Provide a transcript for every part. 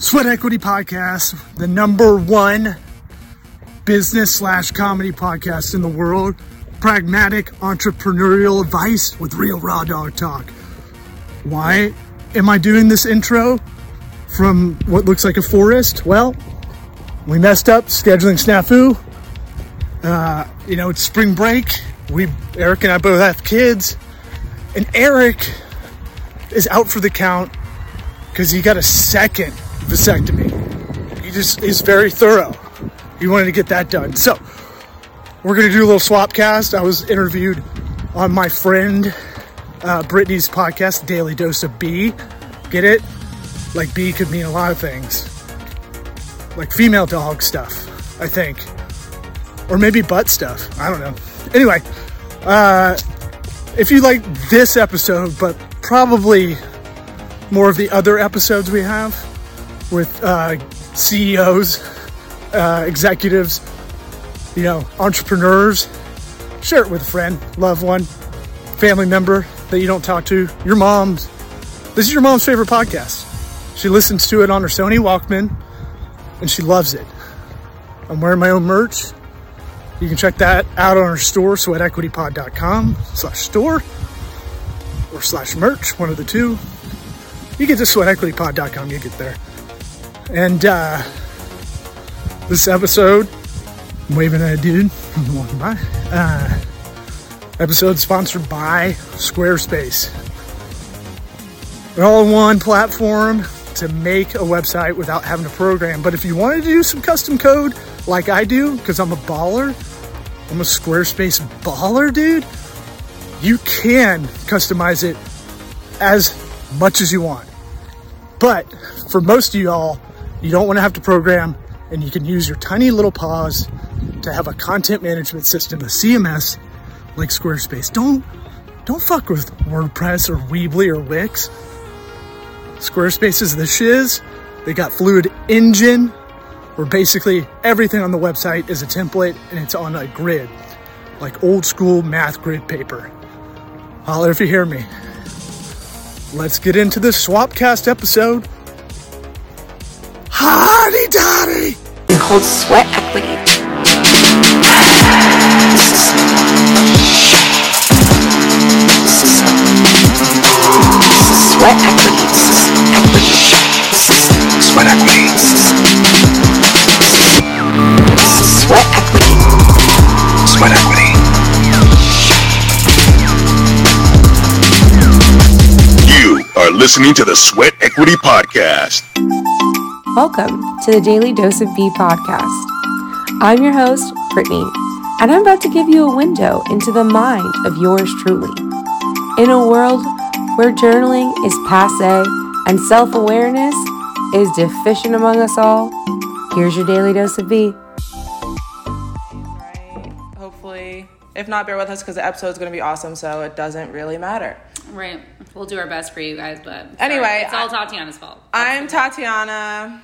Sweat Equity Podcast, the number one business slash comedy podcast in the world. Pragmatic entrepreneurial advice with real raw dog talk. Why am I doing this intro from what looks like a forest? Well, we messed up scheduling snafu. Uh, you know, it's spring break. We, Eric and I both have kids. And Eric is out for the count because he got a second vasectomy. He just is very thorough. He wanted to get that done. So we're gonna do a little swap cast. I was interviewed on my friend uh, Brittany's podcast, Daily Dose of B. Get it? Like B could mean a lot of things, like female dog stuff, I think, or maybe butt stuff. I don't know. Anyway, uh, if you like this episode, but probably more of the other episodes we have with uh, CEOs, uh, executives, you know, entrepreneurs. Share it with a friend, loved one, family member that you don't talk to, your mom's. This is your mom's favorite podcast. She listens to it on her Sony Walkman and she loves it. I'm wearing my own merch. You can check that out on our store, sweatequitypod.com slash store or slash merch, one of the two. You get to sweatequitypod.com, you get there. And uh, this episode, I'm waving at a dude walking by. Uh, episode sponsored by Squarespace. An all-in-one platform to make a website without having to program. But if you wanted to do some custom code like I do, because I'm a baller, I'm a Squarespace baller, dude, you can customize it as much as you want. But for most of y'all, you don't want to have to program and you can use your tiny little paws to have a content management system, a CMS like Squarespace. Don't don't fuck with WordPress or Weebly or Wix. Squarespace is the shiz. They got Fluid Engine, where basically everything on the website is a template and it's on a grid, like old school math grid paper. Holler if you hear me. Let's get into this Swapcast episode. Hotty dotty! called sweat equity. Sweat equity. Equity. Sweat equity. Sweat equity. Sweat equity. You are listening to the Sweat Equity Podcast. Welcome to the Daily Dose of B podcast. I'm your host, Brittany, and I'm about to give you a window into the mind of yours truly. In a world where journaling is passe and self awareness is deficient among us all, here's your Daily Dose of B. right? Hopefully, if not, bear with us because the episode is going to be awesome, so it doesn't really matter. Right. We'll do our best for you guys, but sorry. Anyway, it's all I- Tatiana's fault. I'm Tatiana.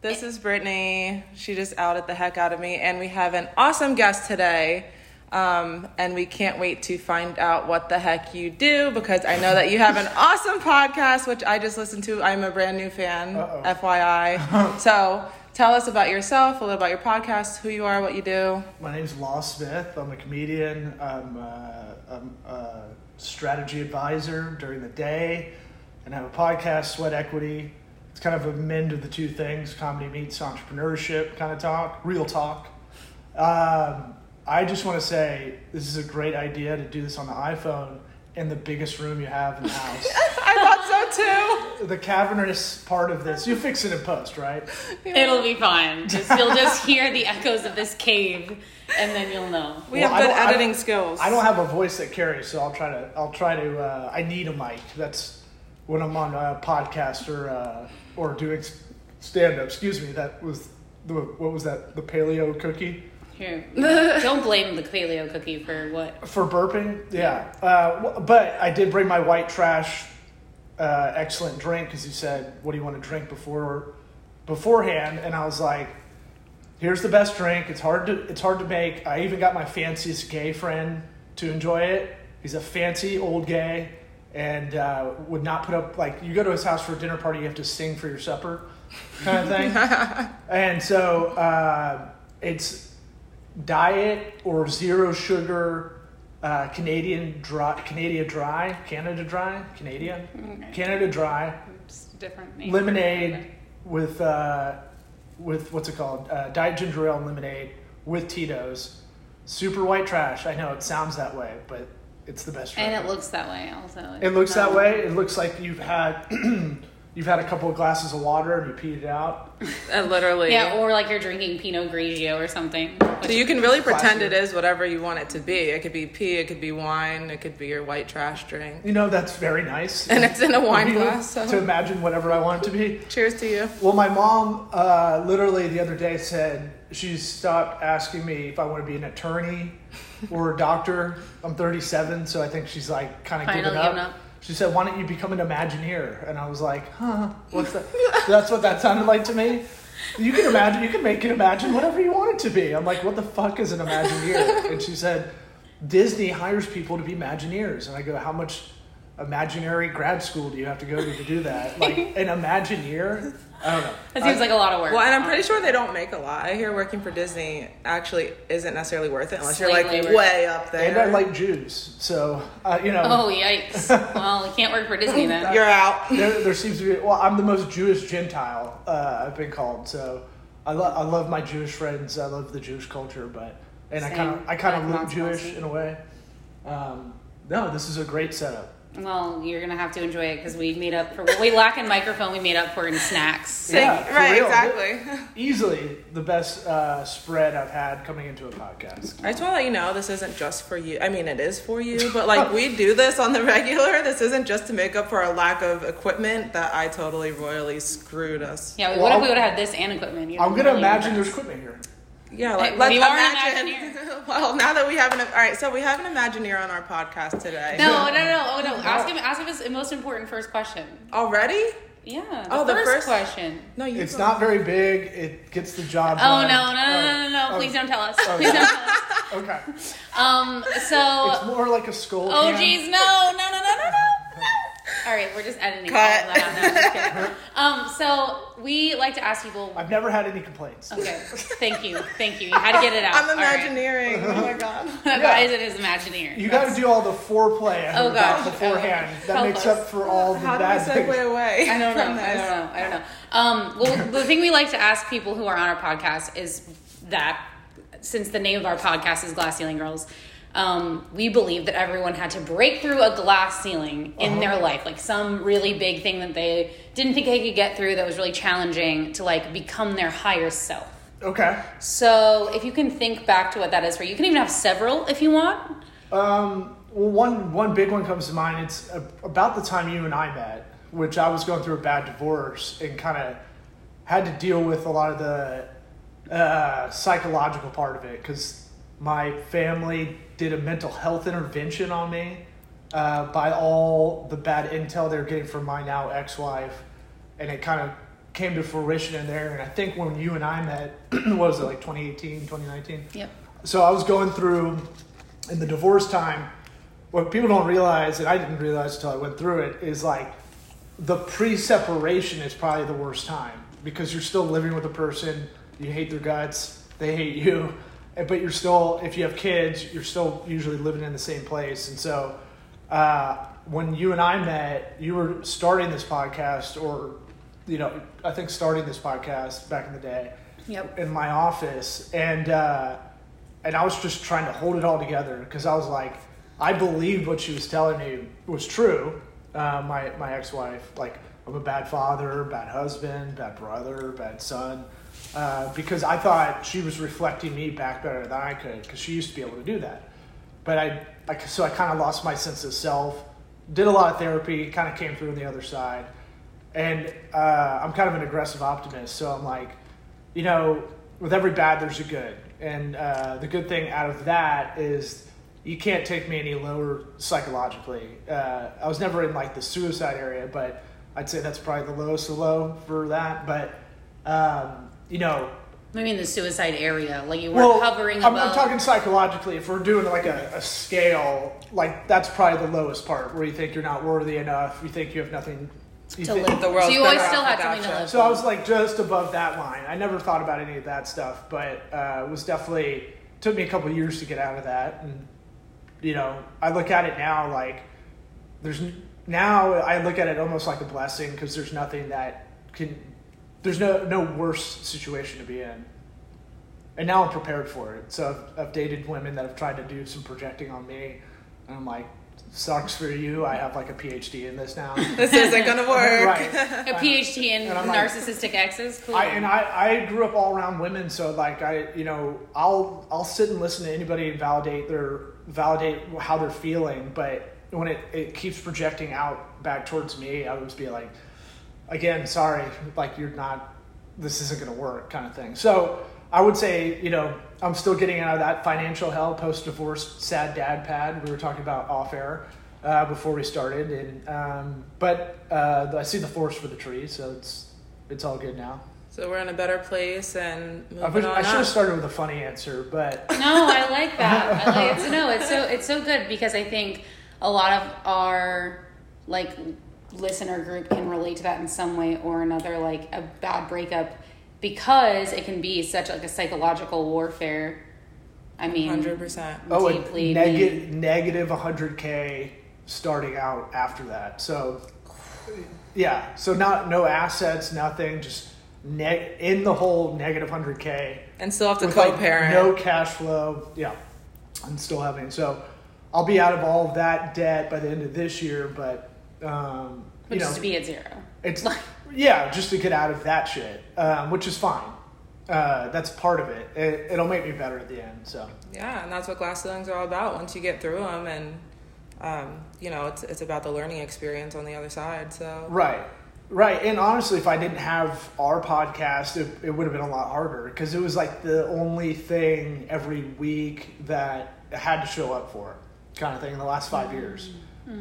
This is Brittany. She just outed the heck out of me, and we have an awesome guest today. Um, and we can't wait to find out what the heck you do because I know that you have an awesome podcast, which I just listened to. I'm a brand new fan, FYI. so tell us about yourself, a little about your podcast, who you are, what you do. My name's Law Smith. I'm a comedian. I'm, uh, I'm a strategy advisor during the day, and have a podcast, Sweat Equity. It's kind of a mend of the two things: comedy meets entrepreneurship, kind of talk, real talk. Um, I just want to say this is a great idea to do this on the iPhone in the biggest room you have in the house. I thought so too. the cavernous part of this, you fix it in post, right? It'll be fine. Just you'll just hear the echoes of this cave, and then you'll know. We Well, have good don't- I editing skills. I don't have a voice that carries, so I'll try to. I'll try to. Uh, I need a mic. That's when I'm on a podcast or uh, or doing stand up. Excuse me. That was the what was that? The paleo cookie Here, don't blame the paleo cookie for what. for burping. Yeah, uh, but I did bring my white trash. Uh, excellent drink because he said, "What do you want to drink before beforehand?" And I was like, "Here's the best drink. It's hard to it's hard to make. I even got my fanciest gay friend to enjoy it. He's a fancy old gay, and uh, would not put up like you go to his house for a dinner party, you have to sing for your supper, kind of thing. and so uh, it's diet or zero sugar. Uh, Canadian dry, Canada dry, Canada dry, Canadian, Canada dry, It's different name. lemonade with uh, with what's it called? Uh, Diet ginger ale and lemonade with Tito's. Super white trash. I know it sounds that way, but it's the best. And it looks that way also. It looks that way. It looks like you've had you've had a couple of glasses of water and you peed it out. Uh, literally. Yeah, or like you're drinking Pinot Grigio or something. So you can really pretend it is whatever you want it to be. It could be pee, it could be wine, it could be your white trash drink. You know that's very nice. And it's in a wine glass, so- To imagine whatever I want it to be. Cheers to you. Well, my mom uh, literally the other day said she stopped asking me if I want to be an attorney or a doctor. I'm 37, so I think she's like kind of giving up. giving up. She said, "Why don't you become an Imagineer?" And I was like, "Huh? What's that?" That's what that sounded like to me. You can imagine. You can make it imagine whatever you want it to be. I'm like, "What the fuck is an Imagineer?" And she said, "Disney hires people to be Imagineers." And I go, "How much?" Imaginary grad school do you have to go to to do that? Like an Imagineer? I don't know. That seems like a lot of work. Well, and I'm pretty sure they don't make a lot. I hear working for Disney actually isn't necessarily worth it unless you're like labor. way up there. And I like Jews, so uh, you know. Oh yikes! well, you can't work for Disney then. You're out. there, there seems to be well i'm the most jewish gentile uh, i've been called so I, lo- I love my jewish friends i love the jewish culture but and i kind of i kind of Like look jewish in a way um, no this is a great setup Well, you're gonna have to enjoy it because we made up for what we lack in microphone. We made up for in snacks. Yeah, for right, real. exactly. easily the best uh, spread i've had coming into a podcast I just want to let you know this isn't just for you. I mean, it is for you, but like we do this on the regular. This isn't just to make up for our lack of equipment that I totally royally screwed us. Yeah, Well, what if we would have had this and equipment? You'd i'm gonna really imagine there's equipment here Yeah, like Hey, let's you are imagine. well, now that we have an all right, so we have an Imagineer on our podcast today. No, no, no, oh no! Ask him. Ask him his most important first question. already? Yeah. The Oh, the first, first- question. No, you. it's go. not very big it gets the job Oh done. no, no, no, no, no, no! Oh, Please don't tell us. Oh, Please yeah. don't tell us. okay Um. So. It's more like a skull Oh can. geez, no, no, no, no, no, no. No. All right, we're just editing all Cut. of that out. No. Um. So we like to ask people. i've never had any complaints Okay. Thank you. Thank you. You had to get it out. I'm All right. Imagineering. Oh my god. Why is it his Imagineer? You got to do all the foreplay I Oh, about gosh. beforehand. That Help makes us. up for all the How do bad we things. segue away? I don't know. from I don't know. I don't know. Um, well, the thing we like to ask people who are on our podcast is that since the name of our podcast is Glass Ceiling Girls, um, we believe that everyone had to break through a glass ceiling in their life, like some really big thing that they didn't think they could get through that was really challenging to like become their higher self. Okay. So if you can think back to what that is for you, you can even have several if you want. Um, well, one one big one comes to mind. It's about the time you and I met, which I was going through a bad divorce and kind of had to deal with a lot of the uh, psychological part of it because my family did a mental health intervention on me uh, by all the bad intel they were getting from my now ex-wife, and it kind of came to fruition in there. And I think when you and I met, what was it like 2018, 2019? Yep. So I was going through in the divorce time. What people don't realize, and I didn't realize until I went through it, is like the pre-separation is probably the worst time because you're still living with a person. You hate their guts. They hate you. But you're still, if you have kids, you're still usually living in the same place. And so, uh, when you and I met, you were starting this podcast, or you know, I think starting this podcast back in the day Yep. in my office, and uh, and I was just trying to hold it all together because I was like, I believed what she was telling me was true. Uh, my my ex wife, like I'm a bad father, bad husband, bad brother, bad son, uh, because I thought she was reflecting me back better than I could because she used to be able to do that. But I, I so I kind of lost my sense of self. Did a lot of therapy, kind of came through on the other side, and uh, I'm kind of an aggressive optimist. So I'm like, you know, with every bad, there's a good. And uh, the good thing out of that is you can't take me any lower psychologically. Uh, I was never in like the suicide area, but I'd say that's probably the lowest of low for that. But, um, you know, Maybe in the suicide area, like you weren't hovering I'm, above. I'm talking psychologically. If we're doing like a, a scale, like that's probably the lowest part where you think you're not worthy enough. You think you have nothing you to think- live. The world's so you always still off had something without to live. So I was like just above that line. I never thought about any of that stuff, but uh, it was definitely took me a couple years to get out of that. And you know, I look at it now like there's now I look at it almost like a blessing because there's nothing that can there's no no worse situation to be in. And now I'm prepared for it. So I've, I've dated women that have tried to do some projecting on me, and I'm like, sucks for you. I have like a PhD in this now. This isn't gonna work. right. a PhD in And I'm like- narcissistic exes. Cool. I, and I, I grew up all around women, so like I, you know, I'll I'll sit and listen to anybody and validate their validate how they're feeling, but when it, it keeps projecting out back towards me, I would just be like, again, sorry, like you're not, this isn't going to work, kind of thing. So I would say, you know, I'm still getting out of that financial hell, post divorce, sad dad pad. We were talking about off air uh, before we started, and um, but uh, I see the forest for the trees, so it's it's all good now. So we're in a better place and I, moving on I should have started with a funny answer, but No, I like that. I like it's no, it's so it's so good because I think a lot of our like listener group can relate to that in some way or another, like a bad breakup, because it can be such like a psychological warfare. I mean, Hundred percent. oh, deeply a neg- negative 100k starting out after that. So yeah, so not no assets, nothing, just neg- in the whole negative 100k. And still have to with, co-parent. no cash flow. Yeah, I'm still having so. I'll be out of all of that debt by the end of this year, but um, but you know, just to be at zero. It's like yeah, just to get out of that shit, um, which is fine. Uh, that's part of it. it. It'll make me better at the end. So Yeah, and that's what glass ceilings are all about. Once you get through them, and um, you know, it's it's about the learning experience on the other side. So right, right. And honestly, if I didn't have our podcast, it, it would have been a lot harder because it was like the only thing every week that I had to show up for, kind of thing. In the last five years.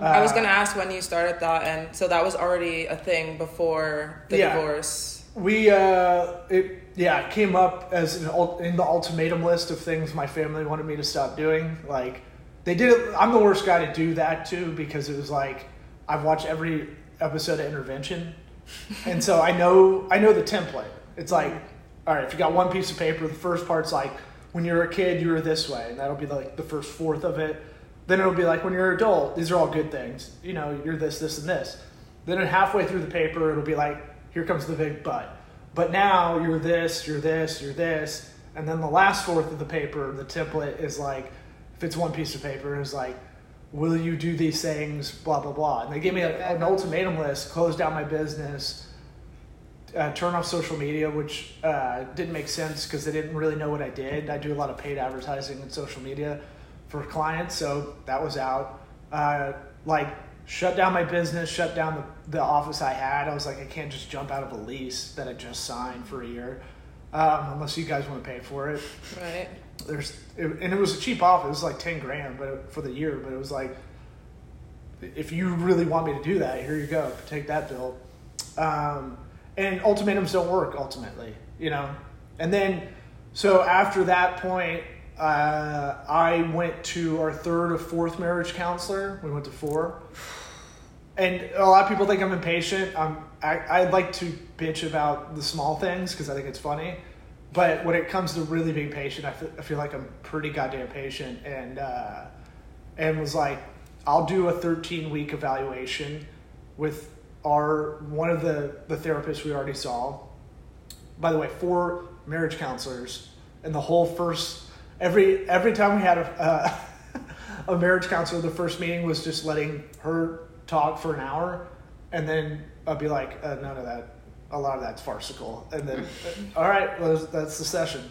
I was Uh, gonna ask when you started that, and so that was already a thing before the Yeah. divorce. We uh, it yeah, it came up as an in the ultimatum list of things my family wanted me to stop doing. Like they did it. I'm the worst guy to do that too because it was like I've watched every episode of Intervention, and so I know I know the template. It's like, all right, if you got one piece of paper, the first part's like when you're a kid, you were this way, and that'll be like the first fourth of it. Then it'll be like when you're an adult, these are all good things. You know, you're this, this, and this. Then halfway through the paper, it'll be like, here comes the big but. But now you're this, you're this, you're this. And then the last fourth of the paper, the template is like, if it's one piece of paper, is like, will you do these things, blah, blah, blah. And they gave me a, an ultimatum list, close down my business, uh, turn off social media, which uh, didn't make sense because they didn't really know what I did. I do a lot of paid advertising and social media for clients, so that was out. Uh, like, shut down my business, shut down the, the office I had. I was like, I can't just jump out of a lease that I just signed for a year, um, unless you guys want to pay for it. Right. There's, it, and it was a cheap office, it was like ten grand, but for the year. But it was like, if you really want me to do that, here you go, take that bill. Um, and ultimatums don't work ultimately, you know. And then, so after that point, uh, I went to our third or fourth marriage counselor. We went to four. And a lot of people think I'm impatient. I'm, I, I like to bitch about the small things because I think it's funny. But when it comes to really being patient, I feel, I feel like I'm pretty goddamn patient. And, uh, and was like, I'll do a 13 week evaluation with our one of the, the therapists we already saw. By the way, four marriage counselors, and the whole first every every time we had a uh, a marriage counselor, the first meeting was just letting her talk for an hour, and then I'd be like, uh, none of that. A lot of that's farcical, and then all right, well, that's- the session.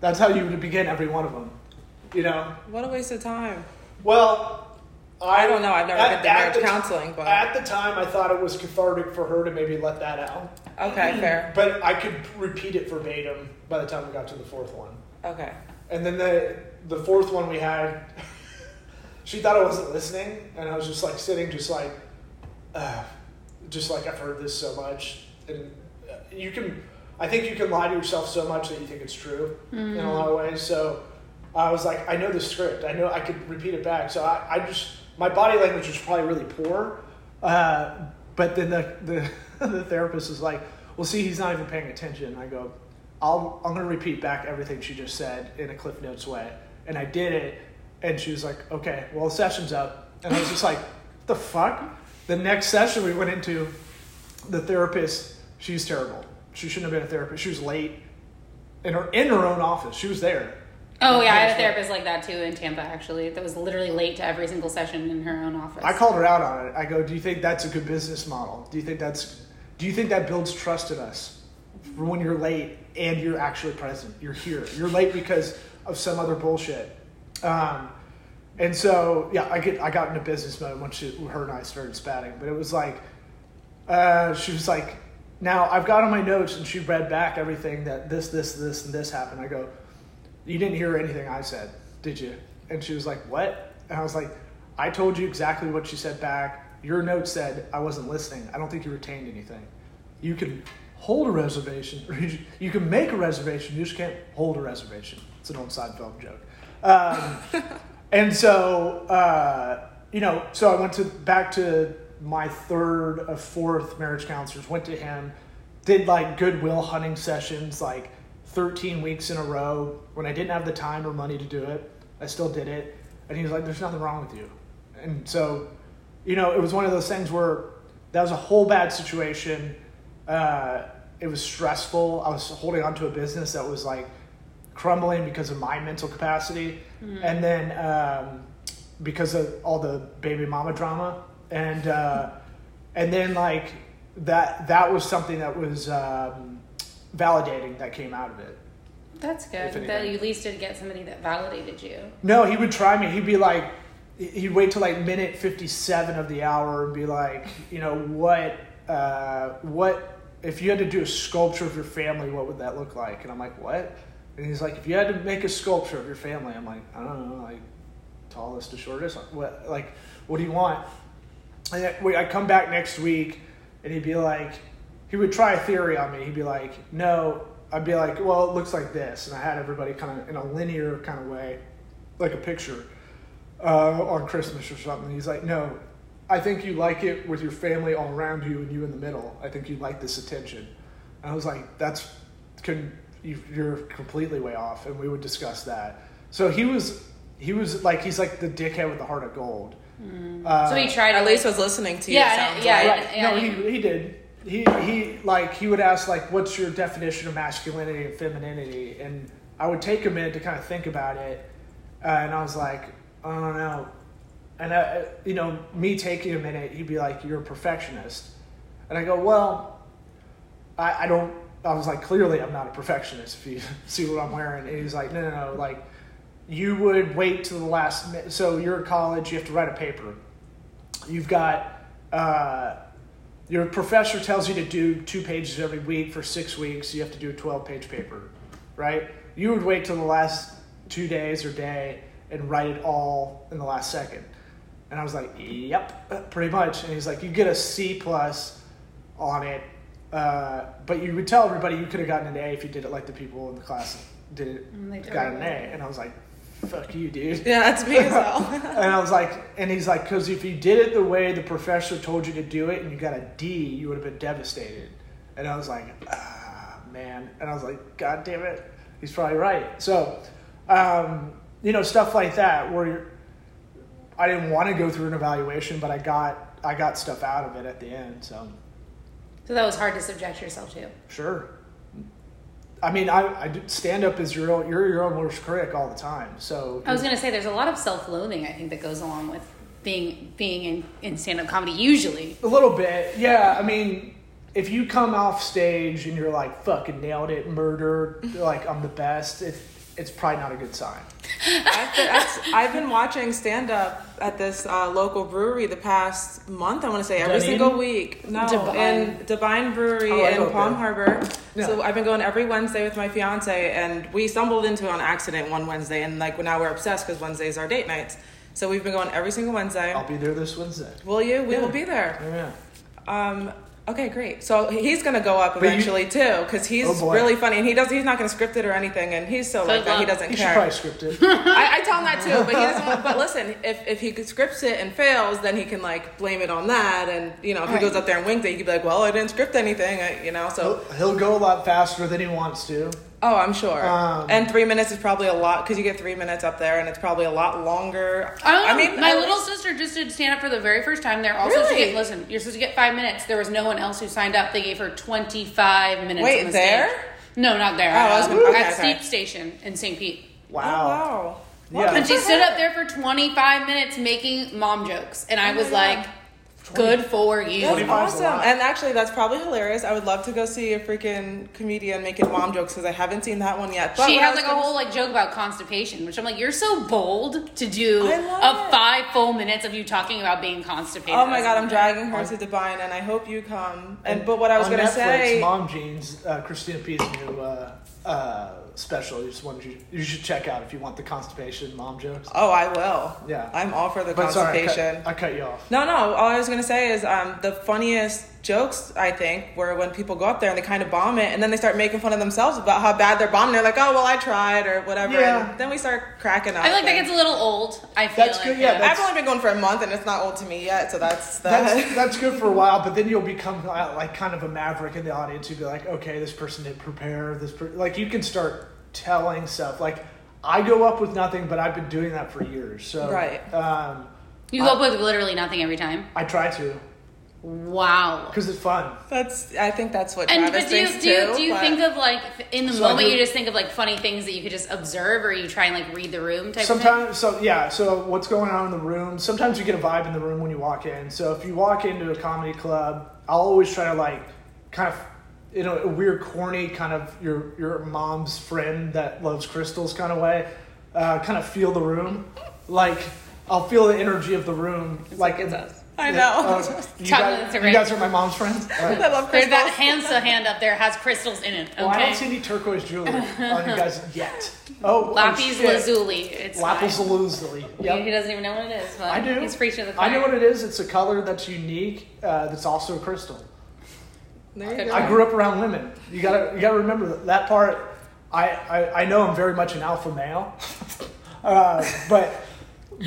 That's how you would begin every one of them. You know, What a waste of time. well, I, I don't know. I've never been to marriage the- counseling, but- at the time, I thought it was cathartic for her to maybe let that out. Okay, fair. But I could repeat it verbatim by the time we got to the fourth one. Okay. And then the the fourth one we had, she thought I wasn't listening, and I was just like sitting, just like, uh, just like I've heard this so much, and uh, you can. I think you can lie to yourself so much that you think it's true in a lot of ways. So I was like, I know the script. I know I could repeat it back. So I, I just my body language was probably really poor. Uh, but then the, the the therapist was like, "Well, see, he's not even paying attention." I go, "I'll I'm gonna repeat back everything she just said in a Cliff Notes way," and I did it. And she was like, "Okay, well, the session's up," and I was just like, "The fuck." The next session we went into, the therapist, she's terrible. She shouldn't have been a therapist. She was late in her in her own office. She was there. Oh yeah, I had a therapist like that too in Tampa actually. That was literally late to every single session in her own office. I called her out on it. I go, "Do you think that's a good business model? Do you think that's do you think that builds trust in us for when you're late and you're actually present? You're here. You're late because of some other bullshit." Um, and so, yeah, I get I got into business mode once she, her and I started spatting. But it was like, uh, she was like, "Now I've got on my notes," and she read back everything that this, this, this, and this happened. I go, you didn't hear anything I said, did you? And she was like, what? And I was like, I told you exactly what she said back. Your note said I wasn't listening. I don't think you retained anything. You can hold a reservation, or you, you can make a reservation. You just can't hold a reservation. It's an old side Seinfeld joke. Um, and so, uh, you know, so I went to back to my third of fourth marriage counselors. Went to him, did like goodwill hunting sessions, like 13 weeks in a row. When I didn't have the time or money to do it, I still did it. And he was like, "There's nothing wrong with you." And so, you know, it was one of those things where that was a whole bad situation. Uh, it was stressful. I was holding on to a business that was like crumbling because of my mental capacity, and then um, because of all the baby mama drama, and uh, and then like that that was something that was um, validating that came out of it. That's good. That you at least did get somebody that validated you. No, he would try me. He'd be like, he'd wait till like minute fifty-seven of the hour and be like, you know, what, uh, what, if you had to do a sculpture of your family, what would that look like? And I'm like, what? And he's like, if you had to make a sculpture of your family, I'm like, I don't know, like tallest to shortest, what, like, what do you want? And I'd come back next week, and he'd be like, he would try a theory on me. He'd be like, no. I'd be like, well, it looks like this, and I had everybody kind of in a linear kind of way, like a picture uh, on Christmas or something. He's like, no, I think you like it with your family all around you and you in the middle. I think you like this attention. And I was like, that's, can, you, you're completely way off. And we would discuss that. So he was, he was like, he's like the dickhead with the heart of gold. Uh, so he tried. At least was listening to you. Yeah, it sounds yeah, like. yeah. Right. no, he, he did. He he like he would ask like, "What's your definition of masculinity and femininity?" And I would take a minute to kind of think about it, uh, and I was like, "I don't know." And I, you know, me taking a minute, he'd be like, "You're a perfectionist," and I go, "Well, I, I don't." I was like, "Clearly, I'm not a perfectionist." If you see what I'm wearing, and he's like, "No, no, no. Like, you would wait till the last minute. So you're in college, you have to write a paper. You've got." Uh, your professor tells you to do two pages every week for six weeks. You have to do a 12 page paper, right? You would wait till the last two days or day and write it all in the last second. And I was like, yep, pretty much. And he's like, you get a C plus on it. Uh, but you would tell everybody you could have gotten an A if you did it like the people in the class did it, Mm, got an A. And I was like, fuck you, dude. Yeah, that's me as well. And I was like, and he's like, because if you did it the way the professor told you to do it and you got a D, you would have been devastated. And I was like, ah, man. And I was like, God damn it. He's probably right. So, um, you know, stuff like that where you're, I didn't want to go through an evaluation, but I got, I got stuff out of it at the end. So, So that was hard to subject yourself to. sure. I mean, I, I stand up as your own, you're your own worst critic all the time. So, I was gonna say there's a lot of self-loathing I think that goes along with being being in, in stand-up comedy. Usually, A little bit, yeah. I mean, if you come off stage and you're like fucking nailed it, murdered, like I'm the best, it, it's probably not a good sign. I've been, that's- I've been watching stand up at this uh, local brewery the past month. I want to say every Dunedin? single week. No, De Bine. in De Bine Brewery Oh, in Palm there. Harbor. Yeah. So I've been going every Wednesday with my fiance, and we stumbled into it on accident one Wednesday, and like now we're obsessed because Wednesdays are date nights. So we've been going every single Wednesday. I'll be there this Wednesday. Will you? We Yeah. will be there. Yeah. Um, Okay, great. So he's gonna go up you- eventually too, because he's Oh, really funny and he does. He's not gonna script it or anything, and he's so like that. He doesn't You should care. probably script it. I, I tell him that too, but he doesn't. Want, but listen, if if he scripts it and fails, then he can like blame it on that, and you know if he goes up there and winged it, he could be like, well, I didn't script anything, I, you know. So He'll, he'll go a lot faster than he wants to. Oh, I'm sure. Um, and three minutes is probably a lot because you get three minutes up there, and it's probably a lot longer. I don't mean, my I- little sister just did stand up for the very first time. They're also supposed to Really? get listen. You're supposed to get five minutes. There was no one else who signed up. They gave her 25 minutes. Wait, on the there? Stage. No, not there. Oh, I was gonna- okay, at okay. Steep Station in St. Pete. Oh, Wow. wow. Yeah. And she stood up there for 25 minutes making mom jokes, and I Oh my was God. Like, "Good for you." That's 25 is a awesome. And actually, that's probably hilarious. I would love to go see a freaking comedian making mom jokes because I haven't seen that one yet. But she has like a gonna whole like joke about constipation, which I'm like, you're so bold to do a love it. five full minutes of you talking about being constipated. Oh my god, I'm dragging her to De Bine, and I hope you come. And but what I was On gonna Netflix, say, Mom Genes, uh, Christina P's new uh, uh, special. You just wanted you, you should check out if you want the constipation mom jokes. oh, I will. Yeah. I'm all for the But sorry, I constipation. cut, I cut you off. no, no. All I was gonna say is um, the funniest jokes I think were when people go up there and they kind of bomb it, and then they start making fun of themselves about how bad they're bombing. They're like, "Oh, well, I tried," or whatever. Yeah. And then we start cracking up. I feel like that gets a little old. I feel That's like good, yeah, that's- I've only been going for a month, and it's not old to me yet, so that's that. That's that's good for a while, but then you'll become uh, like kind of a maverick in the audience. You'll be like, okay, this person didn't prepare. This per-. like you can start telling stuff. Like I go up with nothing, but I've been doing that for years. So Right. um, you go up with literally nothing every time. I try to Wow. because it's fun. That's. I think that's what And Travis but do you do you, too. do you think of like in the So moment do- you just think of like funny things that you could just observe or you try and like read the room type of Sometimes, so yeah, so what's going on in the room? Sometimes you get a vibe in the room when you walk in. So if you walk into a comedy club, I'll always try to like kind of, you know, a weird, corny kind of your your mom's friend that loves crystals kind of way. Uh, kind of feel the room, like I'll feel the energy of the room, like in I know. Uh, you, guys, you guys are my mom's friends. All right. I love thing. There's that crystals. hands a hand up there has crystals in it. Okay. Well, I don't see any turquoise jewelry on you guys yet. Oh, Lapis oh, lazuli. It's Lapis fine. lazuli. He- Yep. He doesn't even know what it is. But I do. He's preaching to the I know what it is. It's a color that's unique. Uh, that's also a crystal. There you go. I grew up around women. You gotta you gotta remember that, that part. I, I I know I'm very much an alpha male, uh, but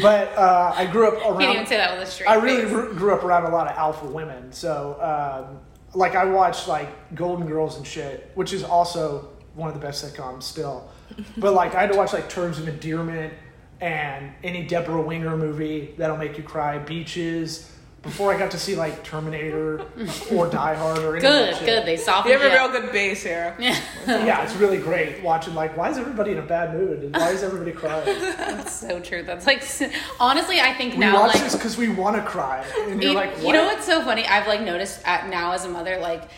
but uh, I grew up around. Can't even say that with a straight I really face. grew up around a lot of alpha women. So um, like I watched like Golden Girls and shit, which is also one of the best sitcoms still. But like I had to watch like Terms of Endearment and any Debra Winger movie that'll make you cry, Beaches. Before I got to see like Terminator or Die Hard or any of that Good, shit. good. They You have a real good base here. Yeah, yeah, it's really great watching like why is everybody in a bad mood and why is everybody crying? That's so true. That's like honestly, I think We now watch like this because we want to cry, and you're you, like, what? you know what's so funny? I've like noticed at now as a mother, like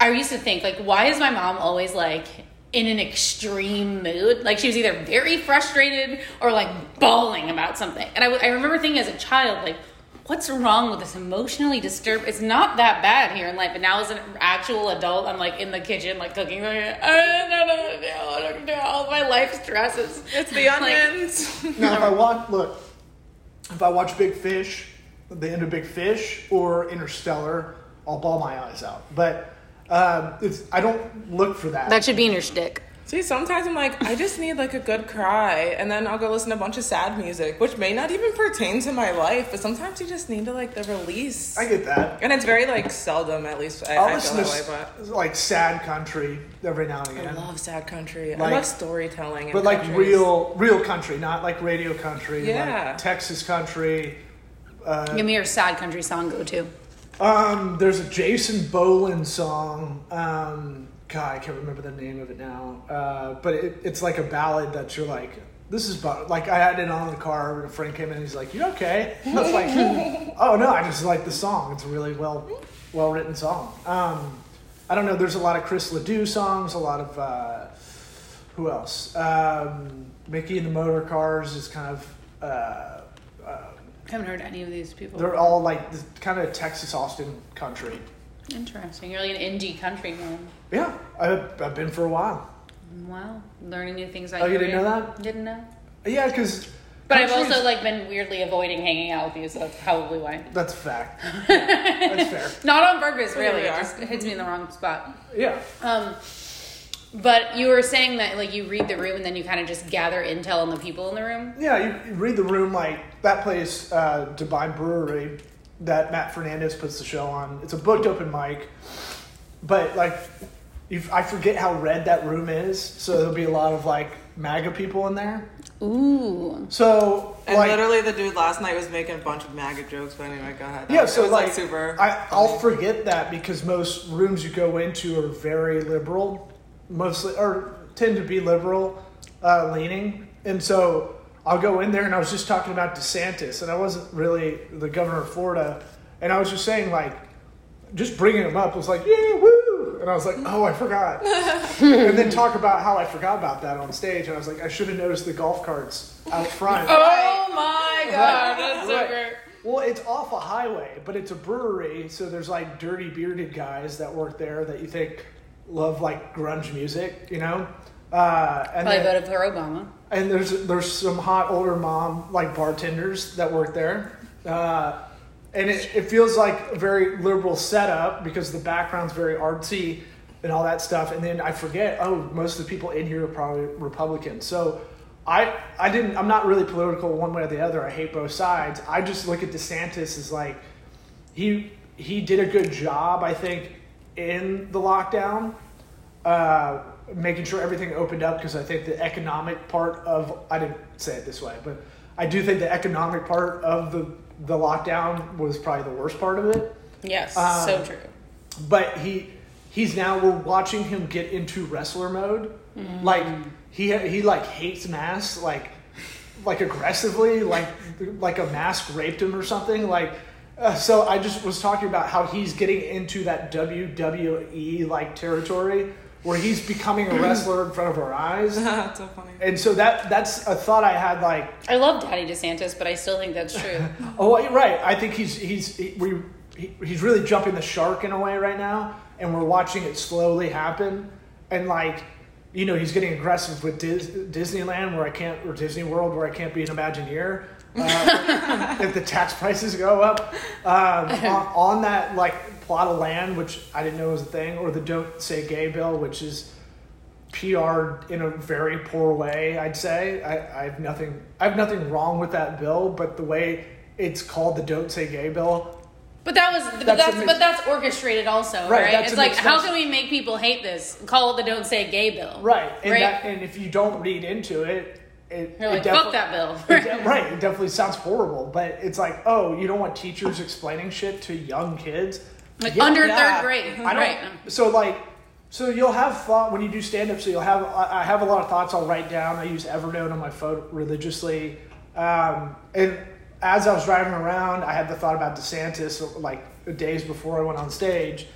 I used to think like, why is my mom always like in an extreme mood? Like she was either very frustrated or like bawling about something. And I, w- I remember thinking as a child, like, what's wrong with this emotionally disturbed? It's not that bad here in life. And now as an actual adult, I'm like in the kitchen, like cooking. Like, I don't know what to do. I don't know all my life stresses. It's the onions. Now, if I watch, look, if I watch Big Fish, the end of Big Fish, or Interstellar, I'll ball my eyes out. But um, it's I don't look for that. That should be in your shtick. See, sometimes I'm like, I just need like a good cry, and then I'll go listen to a bunch of sad music, which may not even pertain to my life, but sometimes you just need to like the release. I get that. and it's very like seldom, at least I, I'll I feel listen that way. to s- like sad country every now and again. I love sad country. I Like- love storytelling. in but like countries. real, real country, not like radio country, Yeah. like Texas country. Give me your sad country song go to. Um, there's a Jason Boland song. Um, God, I can't remember the name of it now. Uh, but it, it's like a ballad that you're like, this is about, like I had it on in the car. and A friend came in. and He's like, "You okay?" I was like, "Oh no, I just like the song. It's a really well, well written song." Um, I don't know. There's a lot of Chris LeDoux songs. A lot of uh, who else? Um, Mickey and the Motorcars is kind of. Uh, I haven't heard any of these people. they're all like kind of Texas Austin country. Interesting. You're like an indie country man. Yeah, I've, I've been for a while. Wow. Learning new things. Oh, you didn't know that? Didn't know. Yeah, because But I've also like been weirdly avoiding hanging out with you, so that's probably why. That's a fact. Yeah, that's fair. Not on purpose, really. we It just hits me in the wrong spot. Yeah. Um, but you were saying that like you read the room and then you kind of just gather intel on the people in the room. Yeah, you, you read the room like that place, uh, De Bine Brewery, that Matt Fernandez puts the show on. It's a booked open mic, but like, you, I forget how red that room is, so there'll be a lot of like MAGA people in there. Ooh. So And like, literally, the dude last night was making a bunch of MAGA jokes. But anyway, go ahead. yeah, It so was, like, super. I, I'll forget that because most rooms you go into are very liberal, mostly or tend to be liberal uh, leaning, and so I'll go in there and I was just talking about DeSantis, and I wasn't really the governor of Florida, and I was just saying like, just bringing him up was like, yeah, woo, and I was like, oh, I forgot, and then talk about how I forgot about that on stage, and I was like, I should have noticed the golf carts out front. Oh my god, that's so Right. great. Well, it's off a highway, but it's a brewery, so there's like dirty bearded guys that work there that you think love like grunge music, you know. Uh, and Probably then- voted for Obama. And there's there's some hot older mom like bartenders that work there, uh, and it, it feels like a very liberal setup because the background's very artsy and all that stuff. And then I forget, oh, most of the people in here are probably Republicans. So I I didn't I'm not really political one way or the other. I hate both sides. I just look at DeSantis as like he he did a good job, I think, in the lockdown, uh, making sure everything opened up because I think the economic part of I didn't say it this way, but I do think the economic part of the the lockdown was probably the worst part of it. Yes, Um, so true. But he he's now we're watching him get into wrestler mode, like he he like hates masks, like like aggressively, like like a mask raped him or something, like. Uh, so I just was talking about how he's getting into that WWE like territory where he's becoming a wrestler in front of our eyes, That's so funny. and so that that's a thought I had like I love Daddy DeSantis, but I still think that's true. Oh, well, right. I think he's he's he, we he, he's really jumping the shark in a way right now, and we're watching it slowly happen. And like, you know, he's getting aggressive with Dis- Disneyland, where I can't, or Disney World, where I can't be an Imagineer. Uh, if the tax prices go up um, on, on that like plot of land, which I didn't know was a thing, or the "Don't Say Gay" bill, which is PR in a very poor way. I'd say I, I have nothing. I have nothing wrong with that bill, but the way it's called the "Don't Say Gay" bill. But that was, but That's that's, mix- but that's orchestrated also, Right, right? It's like, how message. can we make people hate this? Call it the "Don't Say Gay" bill, Right, and Right. that, and if you don't read into it, it, You're it like, defi- fuck that bill. it de- right, it definitely sounds horrible, but it's like, oh, you don't want teachers explaining shit to young kids. Like Yeah, under yeah. third grade, right? So like, so you'll have thought when you do stand up. So you'll have. I I have a lot of thoughts. I'll write down. I use Evernote on my phone religiously. Um, and as I was driving around, I had the thought about DeSantis like days before I went on stage,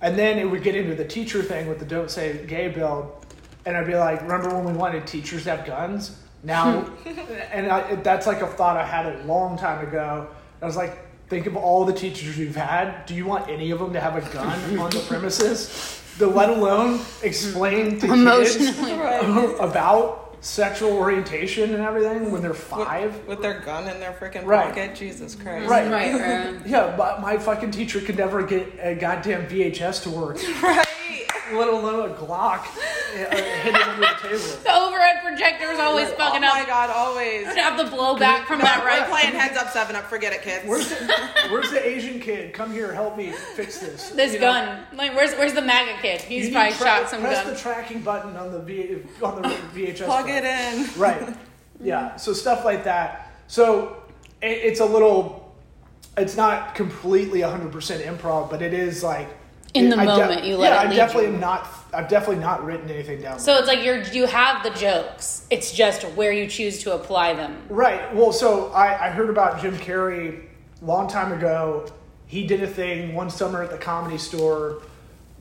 and then it would get into the teacher thing with the "Don't Say Gay" bill, and I'd be like, remember when we wanted teachers to have guns? Now, and I, that's like a thought I had a long time ago. I was like, think of all the teachers we've had. Do you want any of them to have a gun on the premises? To let alone explain to Emotionally. kids about sexual orientation and everything when they're five? With their gun in their freaking Right. pocket. Jesus Christ. Right. Right, right. Yeah, but my fucking teacher could never get a goddamn VHS to work, Right. Alone a Glock uh, hidden under the table. The overhead projector is always fucking up. Oh my god, always. Have the blowback from that right playing heads up, seven up. Forget it, kids. Where's the, where's the Asian kid? Come here, help me fix this. This You know? gun. Like, where's where's the MAGA kid? He's probably tra- shot some press gun. the tracking button on the v- on the VHS. Plug it in. Right. Yeah. So stuff like that. So it, it's a little. It's not completely 100% improv, but it is like In the I moment, you let yeah, it I definitely you. am not. I've definitely not written anything down. So it's like you're you have the jokes. It's just where you choose to apply them. Right. Well, so I, I heard about Jim Carrey a long time ago. He did a thing one summer at the comedy store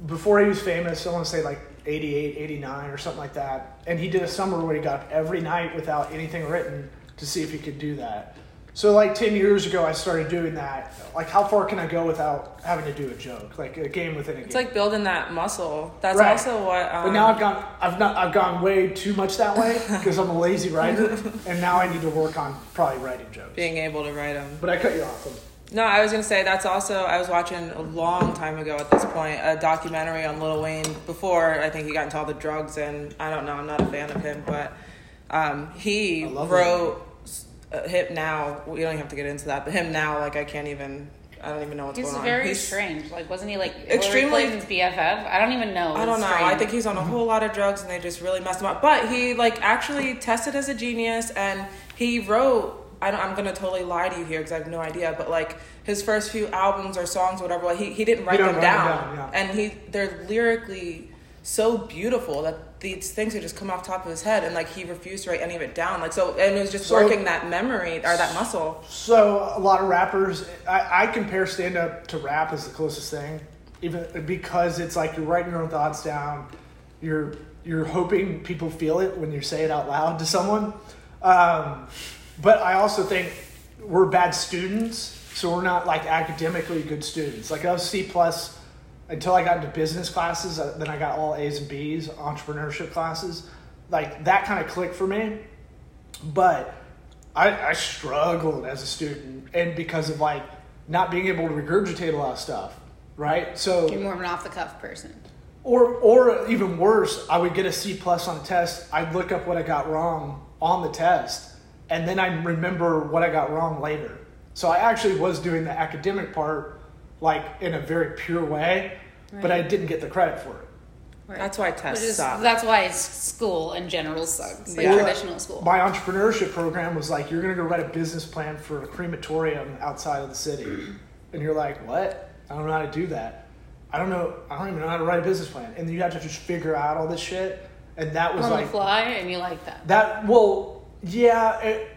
before he was famous. I want to say like 88, 89 or something like that. And he did a summer where he got up every night without anything written to see if he could do that. So like ten years ago, I started doing that. Like, how far can I go without having to do a joke, like a game within a game? It's like building that muscle. That's Right. also what. Um, but now I've gone, I've not, I've gone way too much that way because I'm a lazy writer, and now I need to work on probably writing jokes. being able to write them. But I cut you off. No, I was gonna say that's also I was watching a long time ago at this point a documentary on Lil Wayne before I think he got into all the drugs and I don't know I'm not a fan of him but um, he I love wrote uh, hip now we don't even have to get into that but him now like I can't even I don't even know what's He's going on. It's very He's- strange. Like, wasn't he like Extremely- Hillary BFF? I don't even know. I don't It's know. I think he's on a whole lot of drugs and they just really messed him up. But he like actually tested as a genius and he wrote. I don't, I'm gonna totally lie to you here because I have no idea. But like his first few albums or songs, or whatever, like, he he didn't write don't them write them down, down, yeah. and he they're lyrically so beautiful that these things would just come off top of his head and like he refused to write any of it down. Like so, and it was just So- working that memory or that muscle. So a lot of rappers, I, I compare stand up to rap as the closest thing, even because it's like you're writing your own thoughts down. You're you're hoping people feel it when you say it out loud to someone. Um, but I also think we're bad students, so we're not like academically good students. Like I was C plus until I got into business classes. uh, Then I got all A's and B's, entrepreneurship classes. Like that kind of clicked for me but I, I struggled as a student and because of like not being able to regurgitate a lot of stuff right So You're more of an off the cuff person. or or even worse i would get a c plus on a test i'd look up what i got wrong on the test and then i'd remember what i got wrong later so i actually was doing the academic part like in a very pure way but i didn't get the credit for it Right. That's why tests is, suck. that's why school in general sucks. Like Yeah. traditional school. My entrepreneurship program was like, you're going to go write a business plan for a crematorium outside of the city. And you're like, what? I don't know how to do that. I don't know. I don't even know how to write a business plan. And then you have to just figure out all this shit. And that was on like, the fly, and you like that. that, well, yeah, it,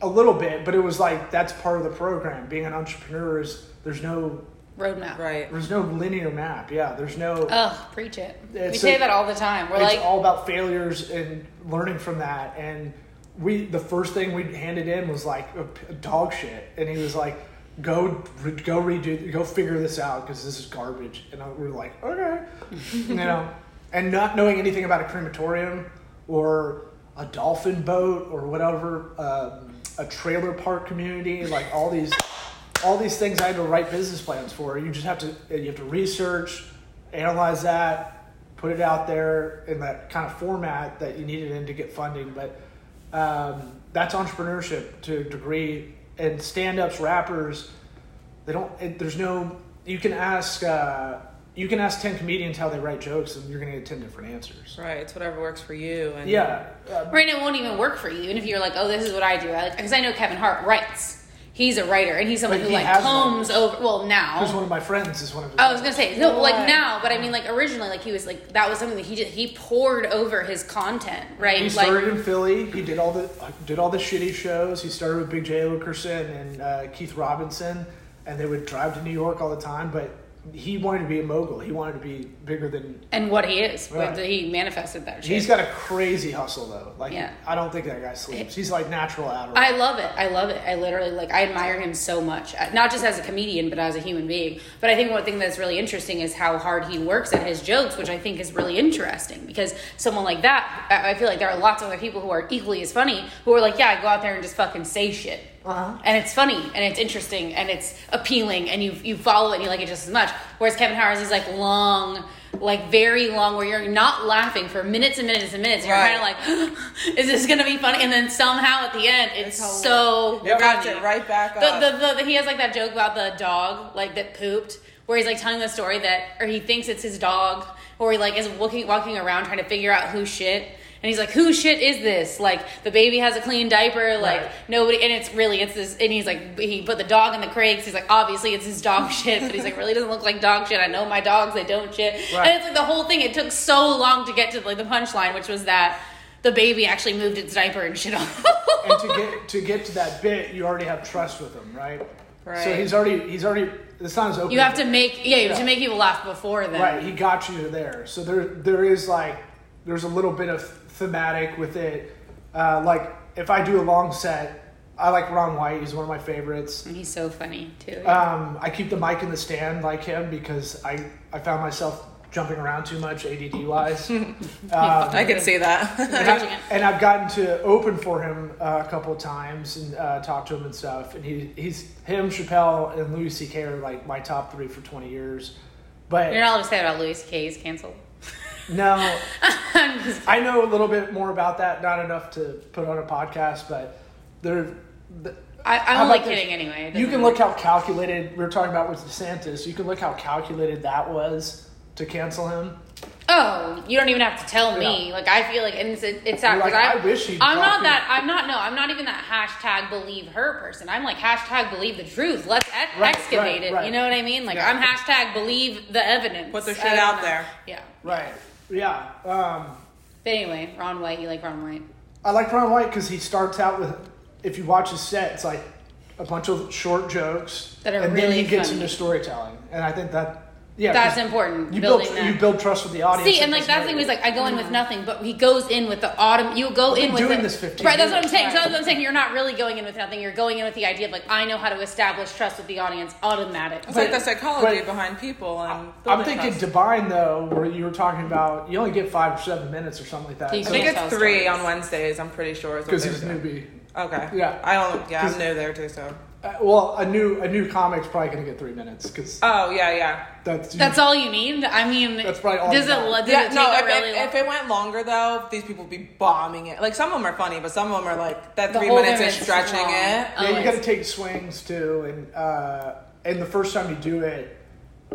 a little bit, but it was like, that's part of the program. Being an entrepreneur is, there's no, Roadmap. right. there's no linear map. Yeah, there's no, Ugh, preach it. we say a- that all the time. We're it's like, all about failures and learning from that. And we, the first thing we handed in was like a dog shit, and he was like, "Go, re- go redo, go figure this out because this is garbage." And I, we were like, "Okay," you know, and not knowing anything about a crematorium or a dolphin boat or whatever, um, a trailer park community, like all these. All these things I had to write business plans for. You just have to you have to research, analyze that, put it out there in that kind of format that you need it in to get funding. But um, that's entrepreneurship to a degree. And stand-ups, rappers, they don't. It, there's no. You can ask. Uh, you can ask ten comedians how they write jokes, and you're gonna get ten different answers. Right. It's whatever works for you. And Yeah. Uh, right it won't even work for you. Even if you're like, oh, this is what I do. I like because I know Kevin Hart writes. He's a writer, and he's someone But who he like has combs writers. over. Well, now because one of my friends is one of his. I was gonna say no, like Why? now, but I mean, like originally, like he was like that was something that he just he poured over his content, right? He like started in Philly. He did all the did all the shitty shows. He started with Big Jay Oakerson and uh, Keith Robinson, and they would drive to New York all the time. But he wanted to be a mogul. He wanted to be bigger than. and what he is, Right. but he manifested that shit. He's got a crazy hustle though. Like Yeah. I don't think that guy sleeps. He's like natural Adderall. I love it. I love it. I literally like. I admire him so much, Uh, not just as a comedian, but as a human being. But I think one thing that's really interesting is how hard he works at his jokes, which I think is really interesting because someone like that, I I feel like there are lots of other people who are equally as funny who are like, yeah, I go out there and just fucking say shit. Uh-huh. And it's funny and it's interesting and it's appealing and you you follow it and you like it just as much. Whereas Kevin Hart is like long, like very long, where you're not laughing for minutes and minutes and minutes. You're Right. kind of like, is this gonna be funny? And then somehow at the end, it's, It's so It wraps it right back up. the, the, the, he has like that joke about the dog, like that pooped, where he's like telling the story that, or he thinks it's his dog, or he like is walking walking around trying to figure out who shit. And he's like, "Who shit is this? Like the baby has a clean diaper, like Right. nobody." And it's really it's this. And he's like, he put the dog in the crate. 'cause He's like, obviously it's his dog shit, but he's like, really doesn't look like dog shit. I know my dogs; they don't shit. Right. And it's like the whole thing. It took so long to get to like the punchline, which was that the baby actually moved its diaper and shit on. and to get to get to that bit, you already have trust with him, right? Right. So he's already he's already. Not his open. You have to make yeah, you have Yeah. to make people laugh before then. Right, he got you there. So there, there is like, there's a little bit of thematic with it. Uh, like if I do a long set, I like Ron White. He's one of my favorites. And he's so funny too. Um, I keep the mic in the stand like him because I, I found myself jumping around too much ADD wise. um, I can see that. and, I, and I've gotten to open for him uh, a couple of times and uh, talk to him and stuff. And he, he's him, Chappelle, and Louis C.K. are like my top three for twenty years. But You're not allowed to say about Louis C.K. He's canceled. No, I'm just I know a little bit more about that. Not enough to put on a podcast, but they're. The, I, How I'm only about this? kidding anyway. You can look how calculated we were talking about with DeSantis. You can look how calculated that was to cancel him. Oh, you don't even have to tell me. Yeah. Like I feel like, and it's it's that You're like, because I wish he'd I'm not it. that. I'm not. No, I'm not even that hashtag believe her person. I'm like hashtag believe the truth. Let's ex- Right, excavate right, it. right. You know what I mean? Like Yeah. I'm hashtag believe the evidence. Put the shit out know. there. Yeah. Right. Yeah. Um, But anyway, Ron White. You like Ron White? I like Ron White because he starts out with, if you watch his set, it's like a bunch of short jokes That are and then he gets funny. into storytelling, and I think that yeah, That's 'cause important, You build that. you build trust with the audience. See, and like that's the thing is like I go in with nothing, but he goes in with the autumn. You go I've in been with doing the, this 15 right. That's what I'm years. saying. So that's what I'm saying. You're not really going in with nothing. You're going in with the idea of like I know how to establish trust with the audience. Automatic. It's like the psychology but- behind people and I'm thinking trust. De Bine though, where you were talking about you only get five or seven minutes or something like that. He's I think it's three stories. on Wednesdays. I'm pretty sure. because he's a newbie. Okay. Yeah. I don't. Yeah, 'Cause- I'm new there too. So. Uh, well, a new a new comic's probably gonna get three minutes because Oh yeah, yeah. that's That's all you need. I mean, That's probably all Does you it? got. Does yeah, it take no. a If, really it, long- if it went longer though, these people would be bombing it. Like some of them are funny, but some of them are like that The three whole minutes thing is is stretching long. it. Yeah, you got to take swings too, and uh, and the first time you do it,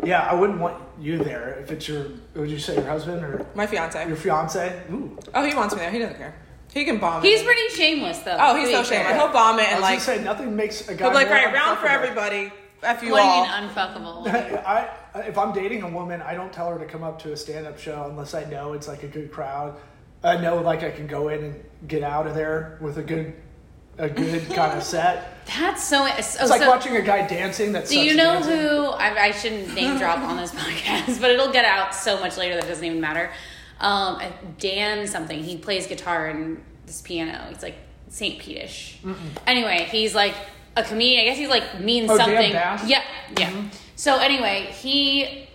yeah, I wouldn't want you there if it's your. Would you say your husband or My fiance. your fiance? Ooh, Oh, he wants me there. He doesn't care. He can bomb He's it. pretty shameless though. Oh, he's to so shameless. He'll bomb it I and was like gonna say nothing makes a guy. he'll be like, more right, round for unfuckable. everybody. F you What do you all. mean unfuckable? I, if I'm dating a woman, I don't tell her to come up to a stand-up show unless I know it's like a good crowd. I know like I can go in and get out of there with a good, a good kind of set. That's so. so It's like so- watching a guy dancing. That's Do you know who? I, I shouldn't name drop on this podcast, but it'll get out so much later that it doesn't even matter. Um, Dan something. He plays guitar and this piano. He's like Saint Pete-ish. Anyway, he's like a comedian. I guess he's like means Oh, Dan something. Bass? Yeah, yeah. So anyway, he.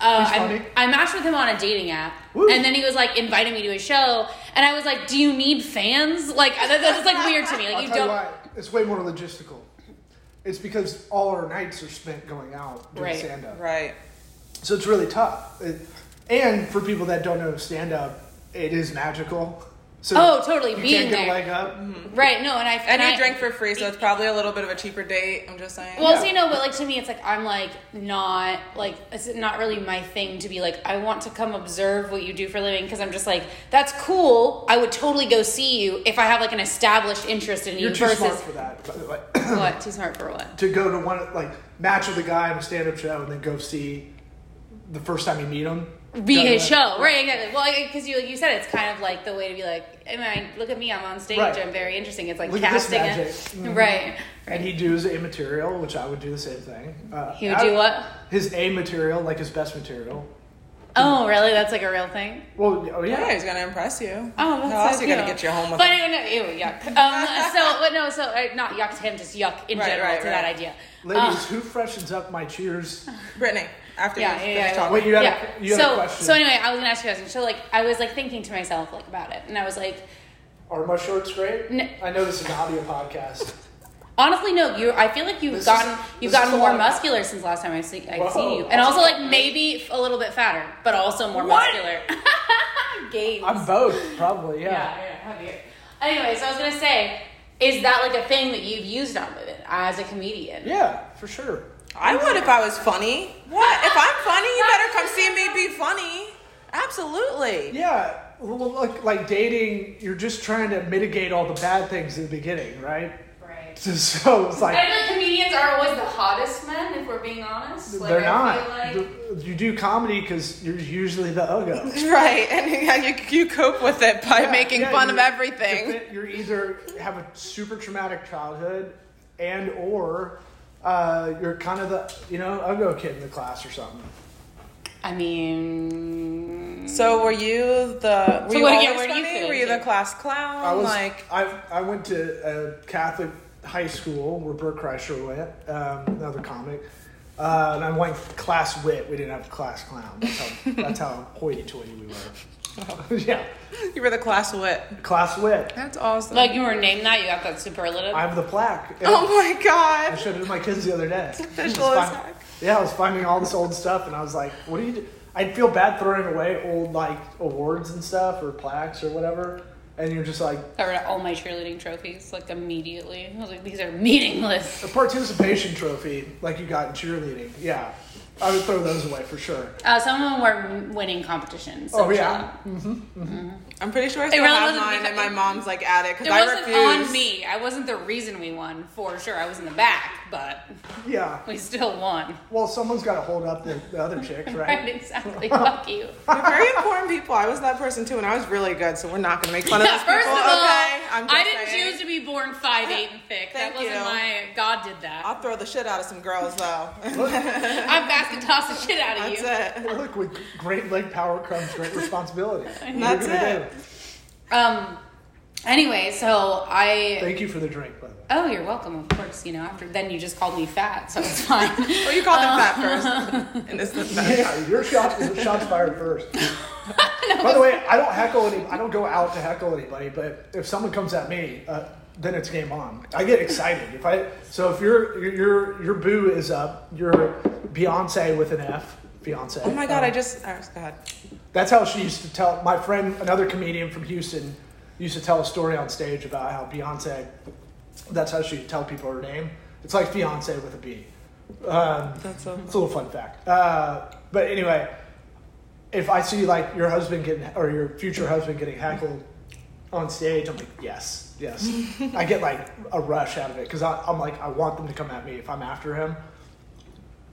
Uh, He's I. I matched with him on a dating app, Woo. and then he was like inviting me to his show, and I was like, "Do you need fans?" Like that, that's like weird to me. Like I'll you tell don't. you why. It's way more logistical. It's because all our nights are spent going out doing Right. stand up. Right. So it's really tough. It, and for people that don't know stand up, it is magical. So Oh, totally, You being can't get a leg up. Mm-hmm. Right? No, and I And I, you drink for free, so it's probably a little bit of a cheaper date. I'm just saying. Well, Yeah. see, no, but like to me, it's like I'm like not like it's not really my thing to be like I want to come observe what you do for a living because I'm just like that's cool. I would totally go see you if I have like an established interest in you You're too versus smart for that. By the way. what? Too smart for what? to go to one like match with a guy on a stand up show and then go see the first time you meet him. Be Done his that. show, right? Exactly. Well, because you like you said, it's kind of like the way to be like, hey man, look at me, I'm on stage, Right. I'm very interesting. It's like Look at this casting magic. it, Mhm. right? And he does a material, which I would do the same thing. Uh, He would I- do what? His A material, like his best material. Oh, really? That's like a real thing. Well, oh yeah. yeah, he's gonna impress you. Oh, that's How so else are you gonna get you home with But him? no, no, ew, yuck. Um, so, but no, so uh, not yuck to him, just yuck in Right, general right, to right. that idea. Ladies, Uh, who freshens up my cheers? Brittany, after Yeah, you yeah, finish yeah, yeah. talking. Wait, you had, yeah. a, you had so, a question. so anyway, I was gonna ask you a question. So, like, I was like thinking to myself like about it, and I was like, Are my shorts great? N- I know this is an audio podcast. honestly, no. You, I feel like you've This is- gotten you've gotten more lot of- muscular since last time I've seen, I've seen you, and also like maybe a little bit fatter, but also more What? muscular. Gains. I'm both, probably, yeah, yeah. yeah, heavier. Anyway, so I was gonna say, is that like a thing that you've used on women as a comedian? Yeah, for sure. I would if I was funny. What? If I'm funny, you better come see me be funny. Absolutely. Yeah, well, like, like dating, you're just trying to mitigate all the bad things in the beginning, right? Right. So it's like I feel comedians are always the hottest men, if we're being honest. Like, they're not. Like, You do comedy because you're usually the uggo. Right, and yeah, you, you cope with it by Yeah, making yeah, fun of everything. You're either have a super traumatic childhood, and or uh, you're kind of the you know uggo kid in the class or something. I mean, So were you the? Were So you what- yeah, where do you funny? fit Were you the class clown? I was like, I I went to a Catholic high school where Bert Kreischer went, um, another comic, uh, and I went class wit. We didn't have class clown. That's how that's how hoity-toity we were. yeah, you were the class wit. class wit. That's awesome. Like you were named that, you got that superlative. I have the plaque. oh my god! I showed it to my kids the other day. official I as find- Yeah, I was finding all this old stuff, and I was like, "What do you?" do? I'd feel bad throwing away old like awards and stuff or plaques or whatever, and you're just like, Got rid of all my cheerleading trophies like immediately. I was like, these are meaningless. a participation trophy like you got in cheerleading. Yeah, I would throw those away for sure. Uh, some of them were winning competitions. so Oh, yeah? chill I'm pretty sure I still really have wasn't mine because- in my mom's like attic out. because It I wasn't refuse. on me. I wasn't the reason we won, for sure. I was in the back, but Yeah. we still won. Well, someone's got to hold up the, the other chicks, Right, right? exactly. Fuck you. They're very important people. I was that person too, and I was really good. So we're not gonna make fun of Yeah, those first people. of all, okay, I'm just I didn't saying. choose to be born five eight and thick. that Thank wasn't you. my. God did that. I'll throw the shit out of some girls though. I'm basket toss the shit out of you. That's you. it. Look, with great leg power comes great responsibility. That's it. do Um. Anyway, so I. Thank you for the drink, by the way. Oh, you're welcome. Of course, you know. After then, you just called me fat, so it's fine. Well, you called them fat first. And it's the fat. Yeah, your shot, your shots fired first. By the way, I don't heckle any. I don't go out to heckle anybody. But if someone comes at me, uh, then it's game on. I get excited. If I so if your your your, your boo is up, your Beyonce with an F, Beyonce. Oh my god! um, I just. Oh god. That's how she used to tell my friend, another comedian from Houston, used to tell a story on stage about how Beyonce. That's how she'd tell people her name. It's like fiance with a B. Um, That's it's a little fun fact. Uh, but anyway, if I see like your husband getting or your future husband getting heckled on stage, I'm like, yes, yes. I get like a rush out of it because I'm like, I want them to come at me if I'm after him.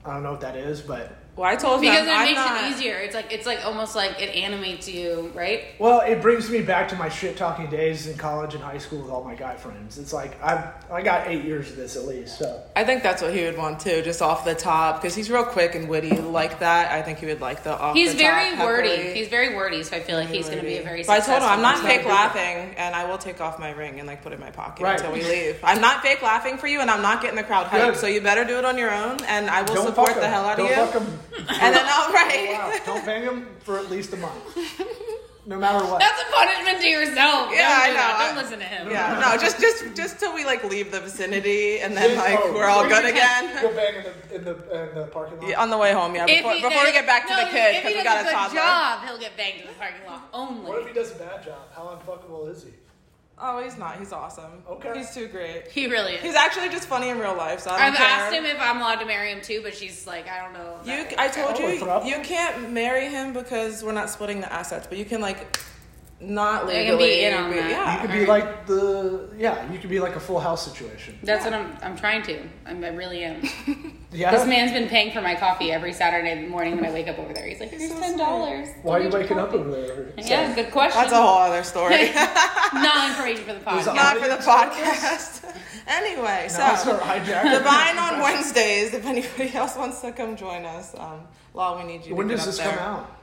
I don't know what that is, but Well, I told because them it I'm makes not. it easier. It's like it's like almost like it animates you, right? well, it brings me back to my shit talking days in college and high school with all my guy friends. It's like I I got eight years of this at least. So I think that's what he would want too, just off the top, because he's real quick and witty like that. I think he would like the off. He's the very top, wordy. heckly. He's very wordy, so I feel like he's going to be a very. But I told him I'm not successful fake laughing, and I will take off my ring and like put it in my pocket Right. until we leave. I'm not fake laughing for you, and I'm not getting the crowd hyped. Good. So you better do it on your own, and I will don't support the him. hell out don't of you. Fuck him. And then all oh, right. Wow. Don't bang him for at least a month. No matter what. That's a punishment to yourself. Yeah, Don't I know. that. Don't listen to him. Yeah, no, just just just till we like leave the vicinity, and then like Oh, we're all good you again. Go bang in the in the, uh, in the parking lot. Yeah, on the way home, yeah. If Before, he before we get back to no, the kids, if he because we does got a a good toddler. job, he'll get banged in the parking lot only. What if he does a bad job? How unfuckable is he? Oh, he's not. He's awesome. Okay. He's too great. He really is. He's actually just funny in real life, so I don't I've care. asked him if I'm allowed to marry him too, but she's like, I don't know. You, I told Oh, you, you can't marry him because we're not splitting the assets, but you can like not I legally. can be in on that. Yeah. You could be like the yeah. You could be like a full house situation. That's what I'm. I'm trying to. I'm, I really am. Yeah. This man's been paying for my coffee every Saturday morning when I wake up over there. He's like, "Here's ten dollars." Why are you waking up over there? Yeah, good question. That's a whole other story. Not information for the podcast. not for the podcast. anyway, so Now I. De Bine on Wednesdays. If anybody else wants to come join us, um, Law, we need you. When to does this up come out?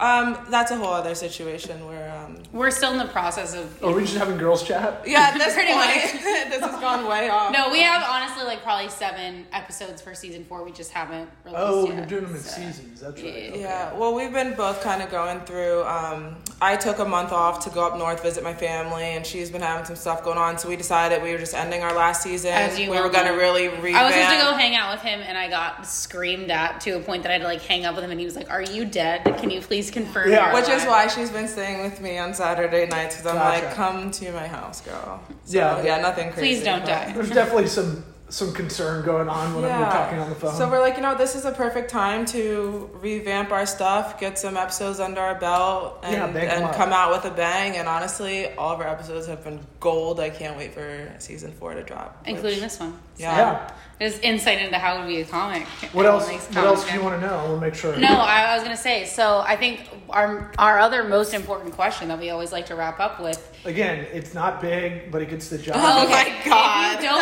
Um, that's a whole other situation where um, We're still in the process of. Are we just having girls chat? yeah, at this Pretty point, this has gone way off. No, we have honestly like probably seven episodes for season four. We just haven't released Oh, yet. you're doing them in so- seasons. That's right. Yeah. Okay. Yeah, well, we've been both kind of going through. Um, I took a month off to go up north visit my family, and she's been having some stuff going on. So we decided we were just ending our last season. As you we were going to really revamp. I was supposed to go hang out with him, and I got screamed at to a point that I had to like hang up with him, and he was like, "Are you dead? Can you please confirm?" Yeah. you're Which is why she's been staying with me on Saturday nights because I'm Gotcha. like, come to my house, girl. So, Yeah. yeah, nothing crazy. Please don't die. There's definitely some some concern going on when we're talking on the phone. So we're like, you know, this is a perfect time to revamp our stuff, get some episodes under our belt, and, Yeah, and come out with a bang. And honestly, all of our episodes have been gold. I can't wait for season four to drop. which- including this one. Yeah. yeah. There's insight into how to be a comic. What else? makes What else do you want to know? We'll make sure. No, I, I was gonna say. So I think our our other most important question that we always like to wrap up with. Again, it's not big, but it gets the job. Oh my God. If you don't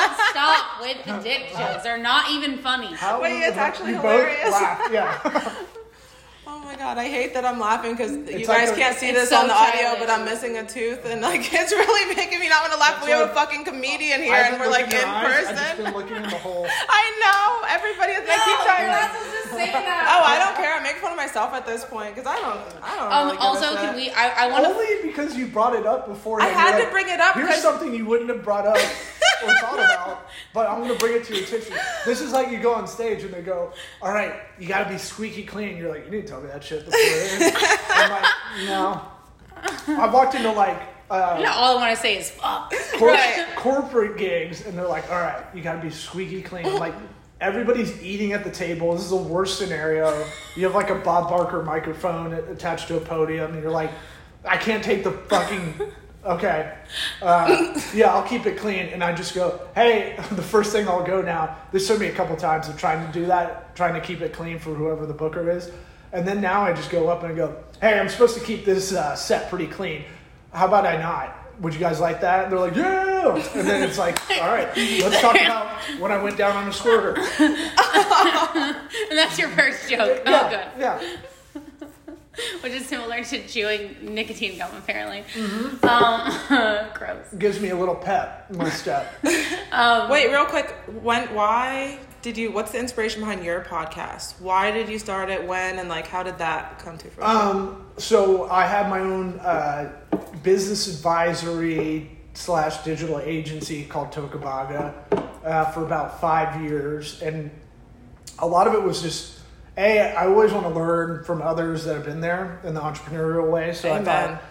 stop with the dick jokes, they're not even funny. How Wait, it's actually both hilarious. laugh, Yeah. Oh my god! god, I hate that I'm laughing because you It's guys a- can't see this so on the audio, childish. but I'm missing a tooth, and like it's really making me not want to laugh. That's we have a fucking comedian here, and we're like in in her eyes, I've just person. been looking in the hole. I know everybody. is I keep trying. to- just saying that. Oh, I don't care. I make fun of myself at this point because I don't. I don't. Um, really also, can we? I, I want. Only because you brought it up before. I had to bring it up Here's because- something you wouldn't have brought up or thought about, but I'm gonna bring it to your attention. This is like you go on stage and they go, "All right, you got to be squeaky clean." You're like, "You didn't tell me that shit before." I'm like, "No." I walked into like uh, all I want to say is fuck. cor- Right. corporate gigs, and they're like, "All right, you got to be squeaky clean." I'm like. Everybody's eating at the table. This is the worst scenario. You have like a Bob Barker microphone attached to a podium, and you're like, I can't take the fucking. Okay. Uh, yeah, I'll keep it clean. And I just go, hey, the first thing I'll go now. This took me a couple times of trying to do that, trying to keep it clean for whoever the booker is. And then now I just go up and I go, hey, I'm supposed to keep this uh, set pretty clean. How about I not? Would you guys like that? And they're like, yeah. And then it's like, all right, let's talk about when I went down on a squirter. And that's your first joke. Oh, good. yeah. Which is similar to chewing nicotine gum, apparently. Mm-hmm. Um, gross. Gives me a little pep in my step. Wait, real quick. When? Why did you? What's the inspiration behind your podcast? Why did you start it? When? And like, how did that come to fruition? Um, so I have my own uh, business advisory slash digital agency called Tocobaga uh, for about five years, and a lot of it was just a. I always want to learn from others that have been there in the entrepreneurial way. So I Amen. thought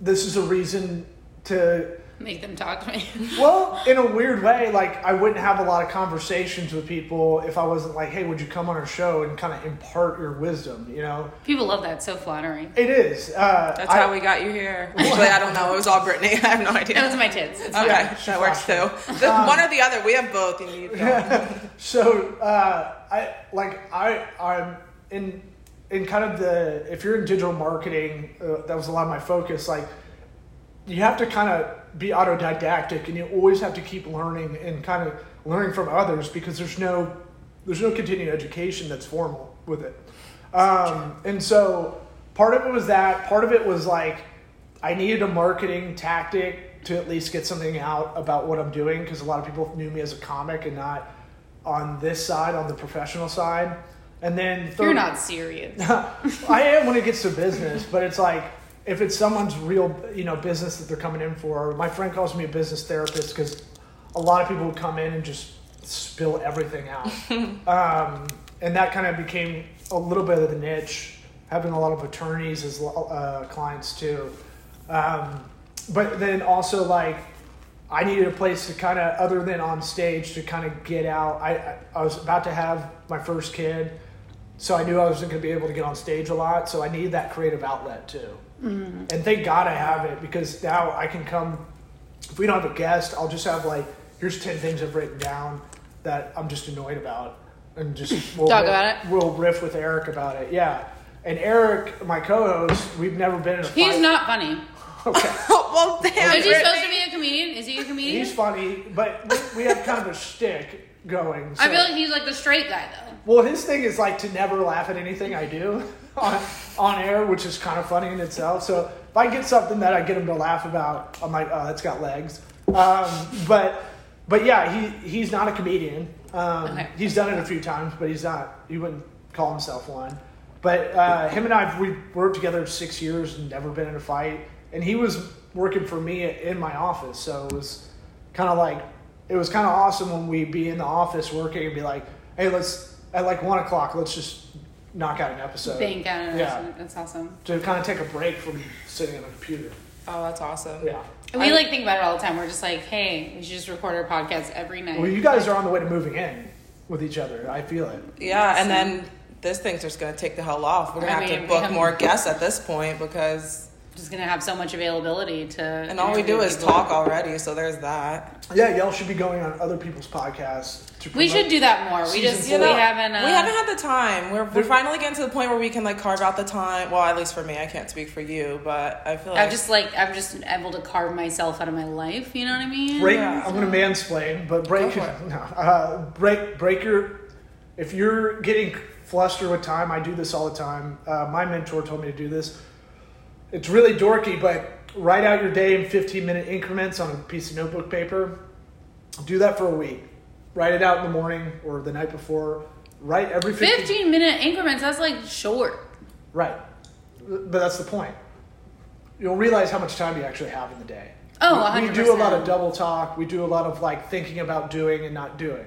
this is a reason to. Make them talk to me. Well, in a weird way, like I wouldn't have a lot of conversations with people if I wasn't like, "Hey, would you come on our show and kind of impart your wisdom?" You know, People love that. It's so flattering. it is. Uh, That's I- how we got you here. Actually, I don't know. It was all Brittany. I have no idea. That was my tits. It's. Okay, Yeah, that works too. flashed The- one or the other. We have both. You need. So uh, I like I I'm in in kind of the if you're in digital marketing, uh, that was a lot of my focus. Like you have to kind of be autodidactic, and you always have to keep learning and kind of learning from others because there's no there's no continuing education that's formal with it. Um, and so part of it was that. Part of it was like I needed a marketing tactic to at least get something out about what I'm doing because a lot of people knew me as a comic and not on this side, on the professional side. And then third, You're not serious. I am when it gets to business, but it's like if it's someone's real, you know, business that they're coming in for. My friend calls me a business therapist because a lot of people would come in and just spill everything out, um, and that kind of became a little bit of the niche. Having a lot of attorneys as uh, clients too, um, but then also like I needed a place to kind of, other than on stage, to kind of get out. I, I was about to have my first kid, so I knew I wasn't going to be able to get on stage a lot. So I needed that creative outlet too. Mm-hmm. And thank God I have it because now I can come. If we don't have a guest, I'll just have like, here's ten things I've written down that I'm just annoyed about, and just we'll Talk riff- about it? We'll riff with Eric about it. Yeah. And Eric, my co-host, we've never been in a He's fight. not funny. Okay. well, damn. Is he supposed to be a comedian? Is he a comedian? He's funny, but we- we have kind of a shtick going. I feel like he's like the straight guy though. well, his thing is like to never laugh at anything I do on, on air, which is kind of funny in itself. So if I get something that I get him to laugh about, I'm like, oh, that's got legs. Um, but but yeah, he he's not a comedian. Um, Okay. He's done it a few times, but he's not. He wouldn't call himself one. But uh, him and I, we worked together six years and never been in a fight. And he was working for me in my office, so it was kind of like it was kind of awesome when we'd be in the office working and be like, "Hey, let's at like one o'clock, let's just knock out an episode." Bank out. Uh, Yeah, That's awesome. to kind of take a break from sitting on a computer. Oh, that's awesome. Yeah. We like think about it all the time. We're just like, hey, we should just record our podcast every night. Well, you guys are on the way to moving in with each other. I feel it. Yeah, and then this thing's just gonna take the hell off. We're gonna have mean, to book become- more guests at this point because, just gonna have so much availability to. and all we do is talk already. So there's that. Yeah, y'all should be going on other people's podcasts. To We should do that more. We Season just four. we haven't. Uh, we haven't had the time. We're, we're finally getting to the point where we can like carve out the time. Well, at least for me, I can't speak for you, but I feel like I'm just like I'm just able to carve myself out of my life. You know what I mean? break. Yeah. I'm going to mansplain, but break. Go. No, uh, break. Break your. If you're getting flustered with time. I do this all the time. Uh, my mentor told me to do this. It's really dorky, but write out your day in 15 minute increments on a piece of notebook paper. Do that for a week. Write it out in the morning or the night before. Write every 15, 15 minute increments, that's like short. Right. But that's the point. You'll realize how much time you actually have in the day. Oh, we, we do a lot of double talk. We do a lot of like thinking about doing and not doing.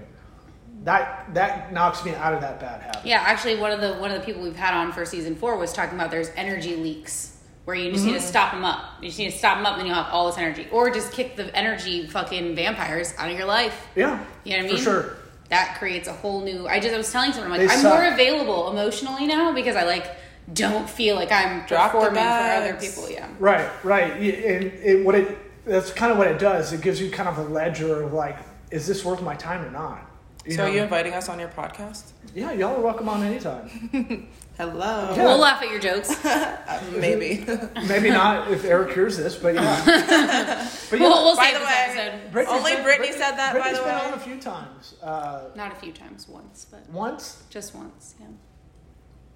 That that knocks me out of that bad habit. Yeah, actually, one of the one of the people we've had on for season four was talking about there's energy leaks where you just need Mm-hmm. to stop them up. You just need to stop them up, and then you'll have all this energy, or just kick the energy fucking vampires out of your life. Yeah. You know what I mean? For sure. That creates a whole new. I just I was telling someone I'm They like I'm suck. more available emotionally now because I like don't feel like I'm Drop performing for other people. Yeah. Right, right. And it, what it that's kind of what it does. It gives you kind of a ledger of like, is this worth my time or not? You So are you inviting us on your podcast? Yeah, y'all are welcome on anytime. Hello. Yeah. We'll laugh at your jokes. Maybe. Maybe not if Eric hears this, but yeah. but we'll, we'll By save the this way- episode. Brittany's Only been- Brittany said that, by Brittany's the been way. on a few times. Uh, Not a few times, once, but once, just once. Yeah.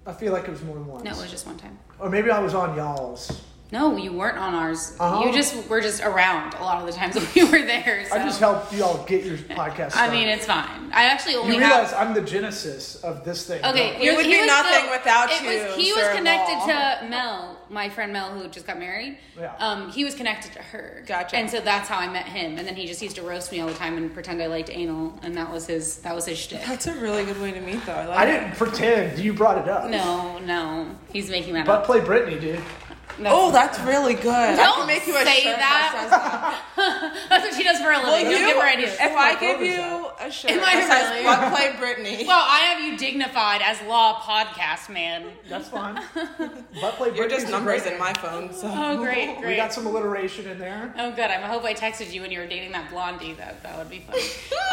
I feel like it was more than once. No, it was just one time. Or maybe I was on y'all's. No, you weren't on ours. Uh-huh. You just were just around a lot of the times when you were there. So. I just helped y'all get your podcast. I mean, it's fine. I actually only you realize have. I'm the genesis of this thing. Okay, We you're- would be nothing the- without it you, Was, he was connected Law. to Mel, my friend Mel, who just got married. Yeah. Um, he was connected to her. Gotcha. And so that's how I met him. And then he just used to roast me all the time and pretend I liked anal, and that was his that was his shtick. That's a really good way to meet, though. I like I didn't pretend. You brought it up. No, no, he's making that up. But up. play Brittany, dude. That's- Oh, that's really good. Don't can make you a say shirt that. says that. That's what she does for a living. Well, Don't you, give her ideas. if I my give you a shirt Am I that says really? "But play Britney," Well, I have you dignified as law podcast man. That's fine. but play you're Brittany's just numbers great in my phone. So Oh, great, great. We got some alliteration in there. Oh, good. I hope I texted you when you were dating that blondie. That that would be fun.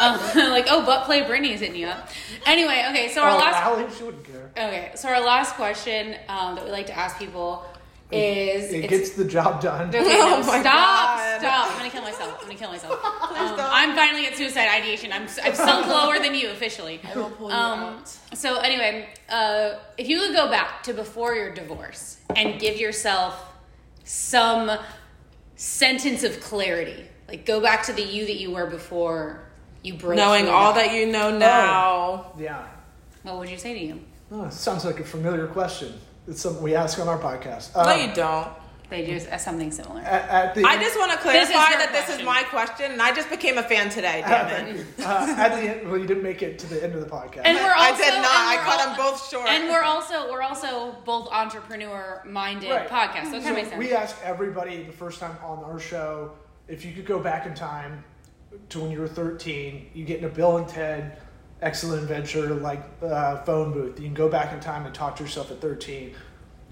um, like, oh, butt play Brittany's hitting you up. Anyway, okay. So our oh, last. Allie, she wouldn't care. Okay, so our last question um, that we like to ask people is. It it's- gets the job done. Okay, no, Oh my stop, God. stop. I'm gonna kill myself. I'm gonna kill myself. Um. I'm finally at suicide ideation. I'm, I'm sunk lower than you officially. I will pull you Um, out. so anyway, uh, if you could go back to before your divorce and give yourself some sentence of clarity, like go back to the you that you were before you broke. Knowing through all that you know now, Yeah. What would you say to you? Oh, sounds like a familiar question. It's something we ask on our podcast. no, Um, you don't. They do something similar. At, at the I just want to clarify her that this is my question, and I just became a fan today. Damn it! uh, at the end. Well, you didn't make it to the end of the podcast. And we're also, I did not. I we're cut them both short. And we're also we're also both entrepreneur minded Right. podcasts. So it kind of makes sense. we ask everybody the first time on our show if you could go back in time to when you were 13, you get in a Bill and Ted excellent adventure like uh, phone booth. You can go back in time and talk to yourself at 13.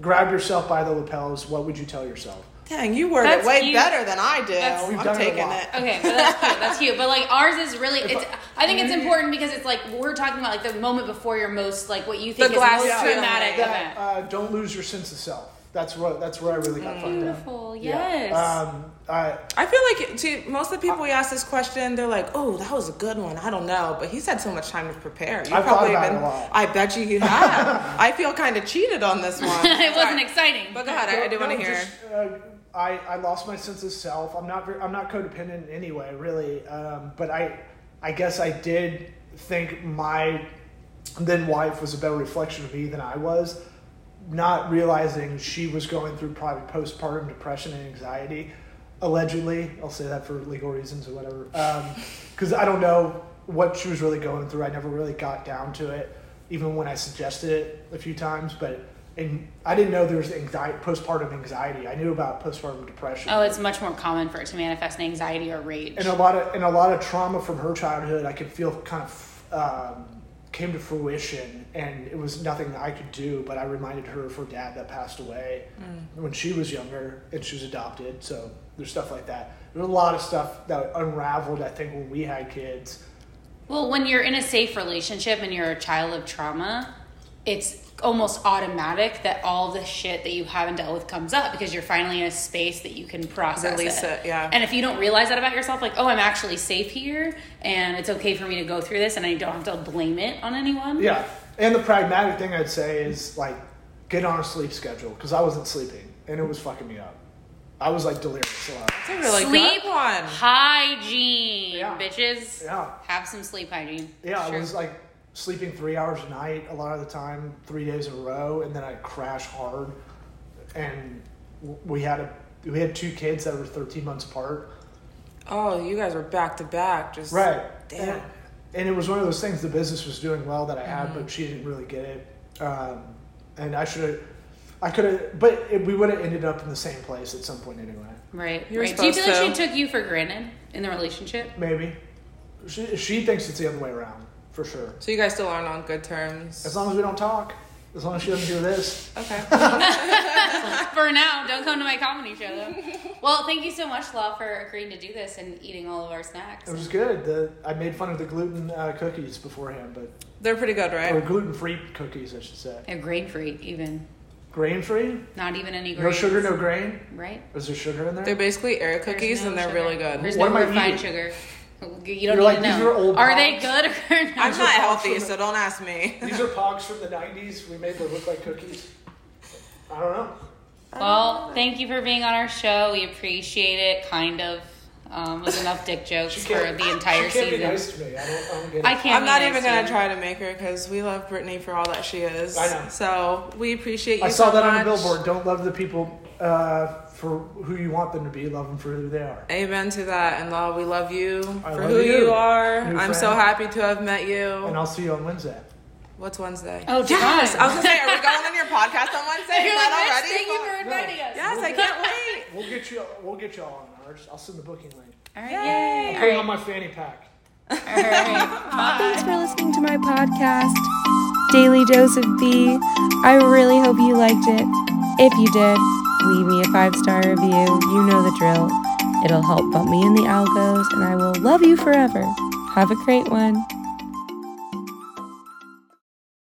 Grab yourself by the lapels. What would you tell yourself? Dang, you worded That's it way cute. better than I do. That's- We've I'm done it a taking lot. it. Okay, but that's cute. That's cute. But like ours is really, it's. I think it's important because it's like we're talking about like the moment before your most like what you think The is glass most ceiling. traumatic That, event. uh, don't lose your sense of self. That's what. That's where I really got fucked up. Beautiful. Yeah. Yes. Um, I, I feel like see, most of the people we ask this question, they're like, "Oh, that was a good one." I don't know, but he's had so much time to prepare. You I've thought probably about it been. a lot. I bet you you have. I feel kind of cheated on this one. it wasn't Sorry. exciting. But go ahead, I, I do want to hear. just, uh, I, I lost my sense of self. I'm not I'm not codependent in any way, really. Um, but I I guess I did think my then wife was a better reflection of me than I was, not realizing she was going through probably postpartum depression and anxiety. Allegedly, I'll say that for legal reasons or whatever. Because I don't know what she was really going through. I never really got down to it, even when I suggested it a few times. But and I didn't know there was anxiety, postpartum anxiety. I knew about postpartum depression. oh, it's much more common for it to manifest in anxiety or rage. and a lot of and a lot of trauma from her childhood I could feel kind of um, came to fruition, and it was nothing I could do. But I reminded her of her dad that passed away when she was younger, and she was adopted. So there's stuff like that. There's a lot of stuff that unraveled. I think when we had kids. Well, when you're in a safe relationship and you're a child of trauma, it's almost automatic that all the shit that you haven't dealt with comes up because you're finally in a space that you can process Release it, yeah. And if you don't realize that about yourself, like, oh, I'm actually safe here and it's okay for me to go through this and I don't have to blame it on anyone. Yeah. And the pragmatic thing I'd say is like get on a sleep schedule because I wasn't sleeping and it was fucking me up. I was like delirious a lot. It's a really sleep good one. hygiene, Yeah. bitches. Yeah. Have some sleep hygiene. Yeah, Sure. I was like sleeping three hours a night a lot of the time, three days in a row, and then I'd crash hard. And we had a we had two kids that were 13 months apart. Oh, you guys were back to back. Just Right. Damn. And, and it was one of those things the business was doing well that I had, Mm-hmm. but she didn't really get it. Um, and I should have, I could have, but it, we would have ended up in the same place at some point anyway. Right. You right. Do you feel like supposed she took you for granted in the relationship? Maybe. She, she thinks it's the other way around, for sure. So you guys still aren't on good terms. As long as we don't talk, as long as she doesn't hear this. Okay. For now, don't come to my comedy show though. well, thank you so much, Law, for agreeing to do this and eating all of our snacks. It was good. The, I made fun of the gluten uh, cookies beforehand, but They're pretty good, right? or right? gluten free cookies, I should say. They're grain free, even. Grain free? Not even any grain. No sugar, no grain. Right? Is there sugar in there? They're basically air cookies no and they're sugar. really good. There's What no am I refined eating? sugar. You don't You're need like, to these know. are old Are they good or not? I'm not healthy, pops from so don't ask me. These are pogs from the 90s. We made them look like cookies. I don't know. Well, thank you for being on our show. We appreciate it. Kind of. Um, was enough dick jokes for the entire she can't season. be nice to me. I don't, I don't get it. I can't. I'm be not nice even to gonna you. try to make her because we love Brittany for all that she is. I know. So we appreciate you. I saw so that on much. the billboard. Don't love the people uh, for who you want them to be. Love them for who they are. Amen to that, and Law, we love you I for love who you. you, are. New I'm so happy to have met you. And I'll see you on Wednesday. What's Wednesday? Oh, yes! God. I was gonna say, are we going on your podcast on Wednesday? You're Is like, that "Bitch, thank you for already? inviting us. Yes, I can't wait. We'll get you. We'll get you all on ours. I'll send the booking link. All right. Yay. Put it on my fanny pack. All right. Thanks for listening to my podcast, Daily Dose of B. I really hope you liked it. If you did, leave me a five star review. You know the drill. It'll help bump me in the algos, and I will love you forever. Have a great one.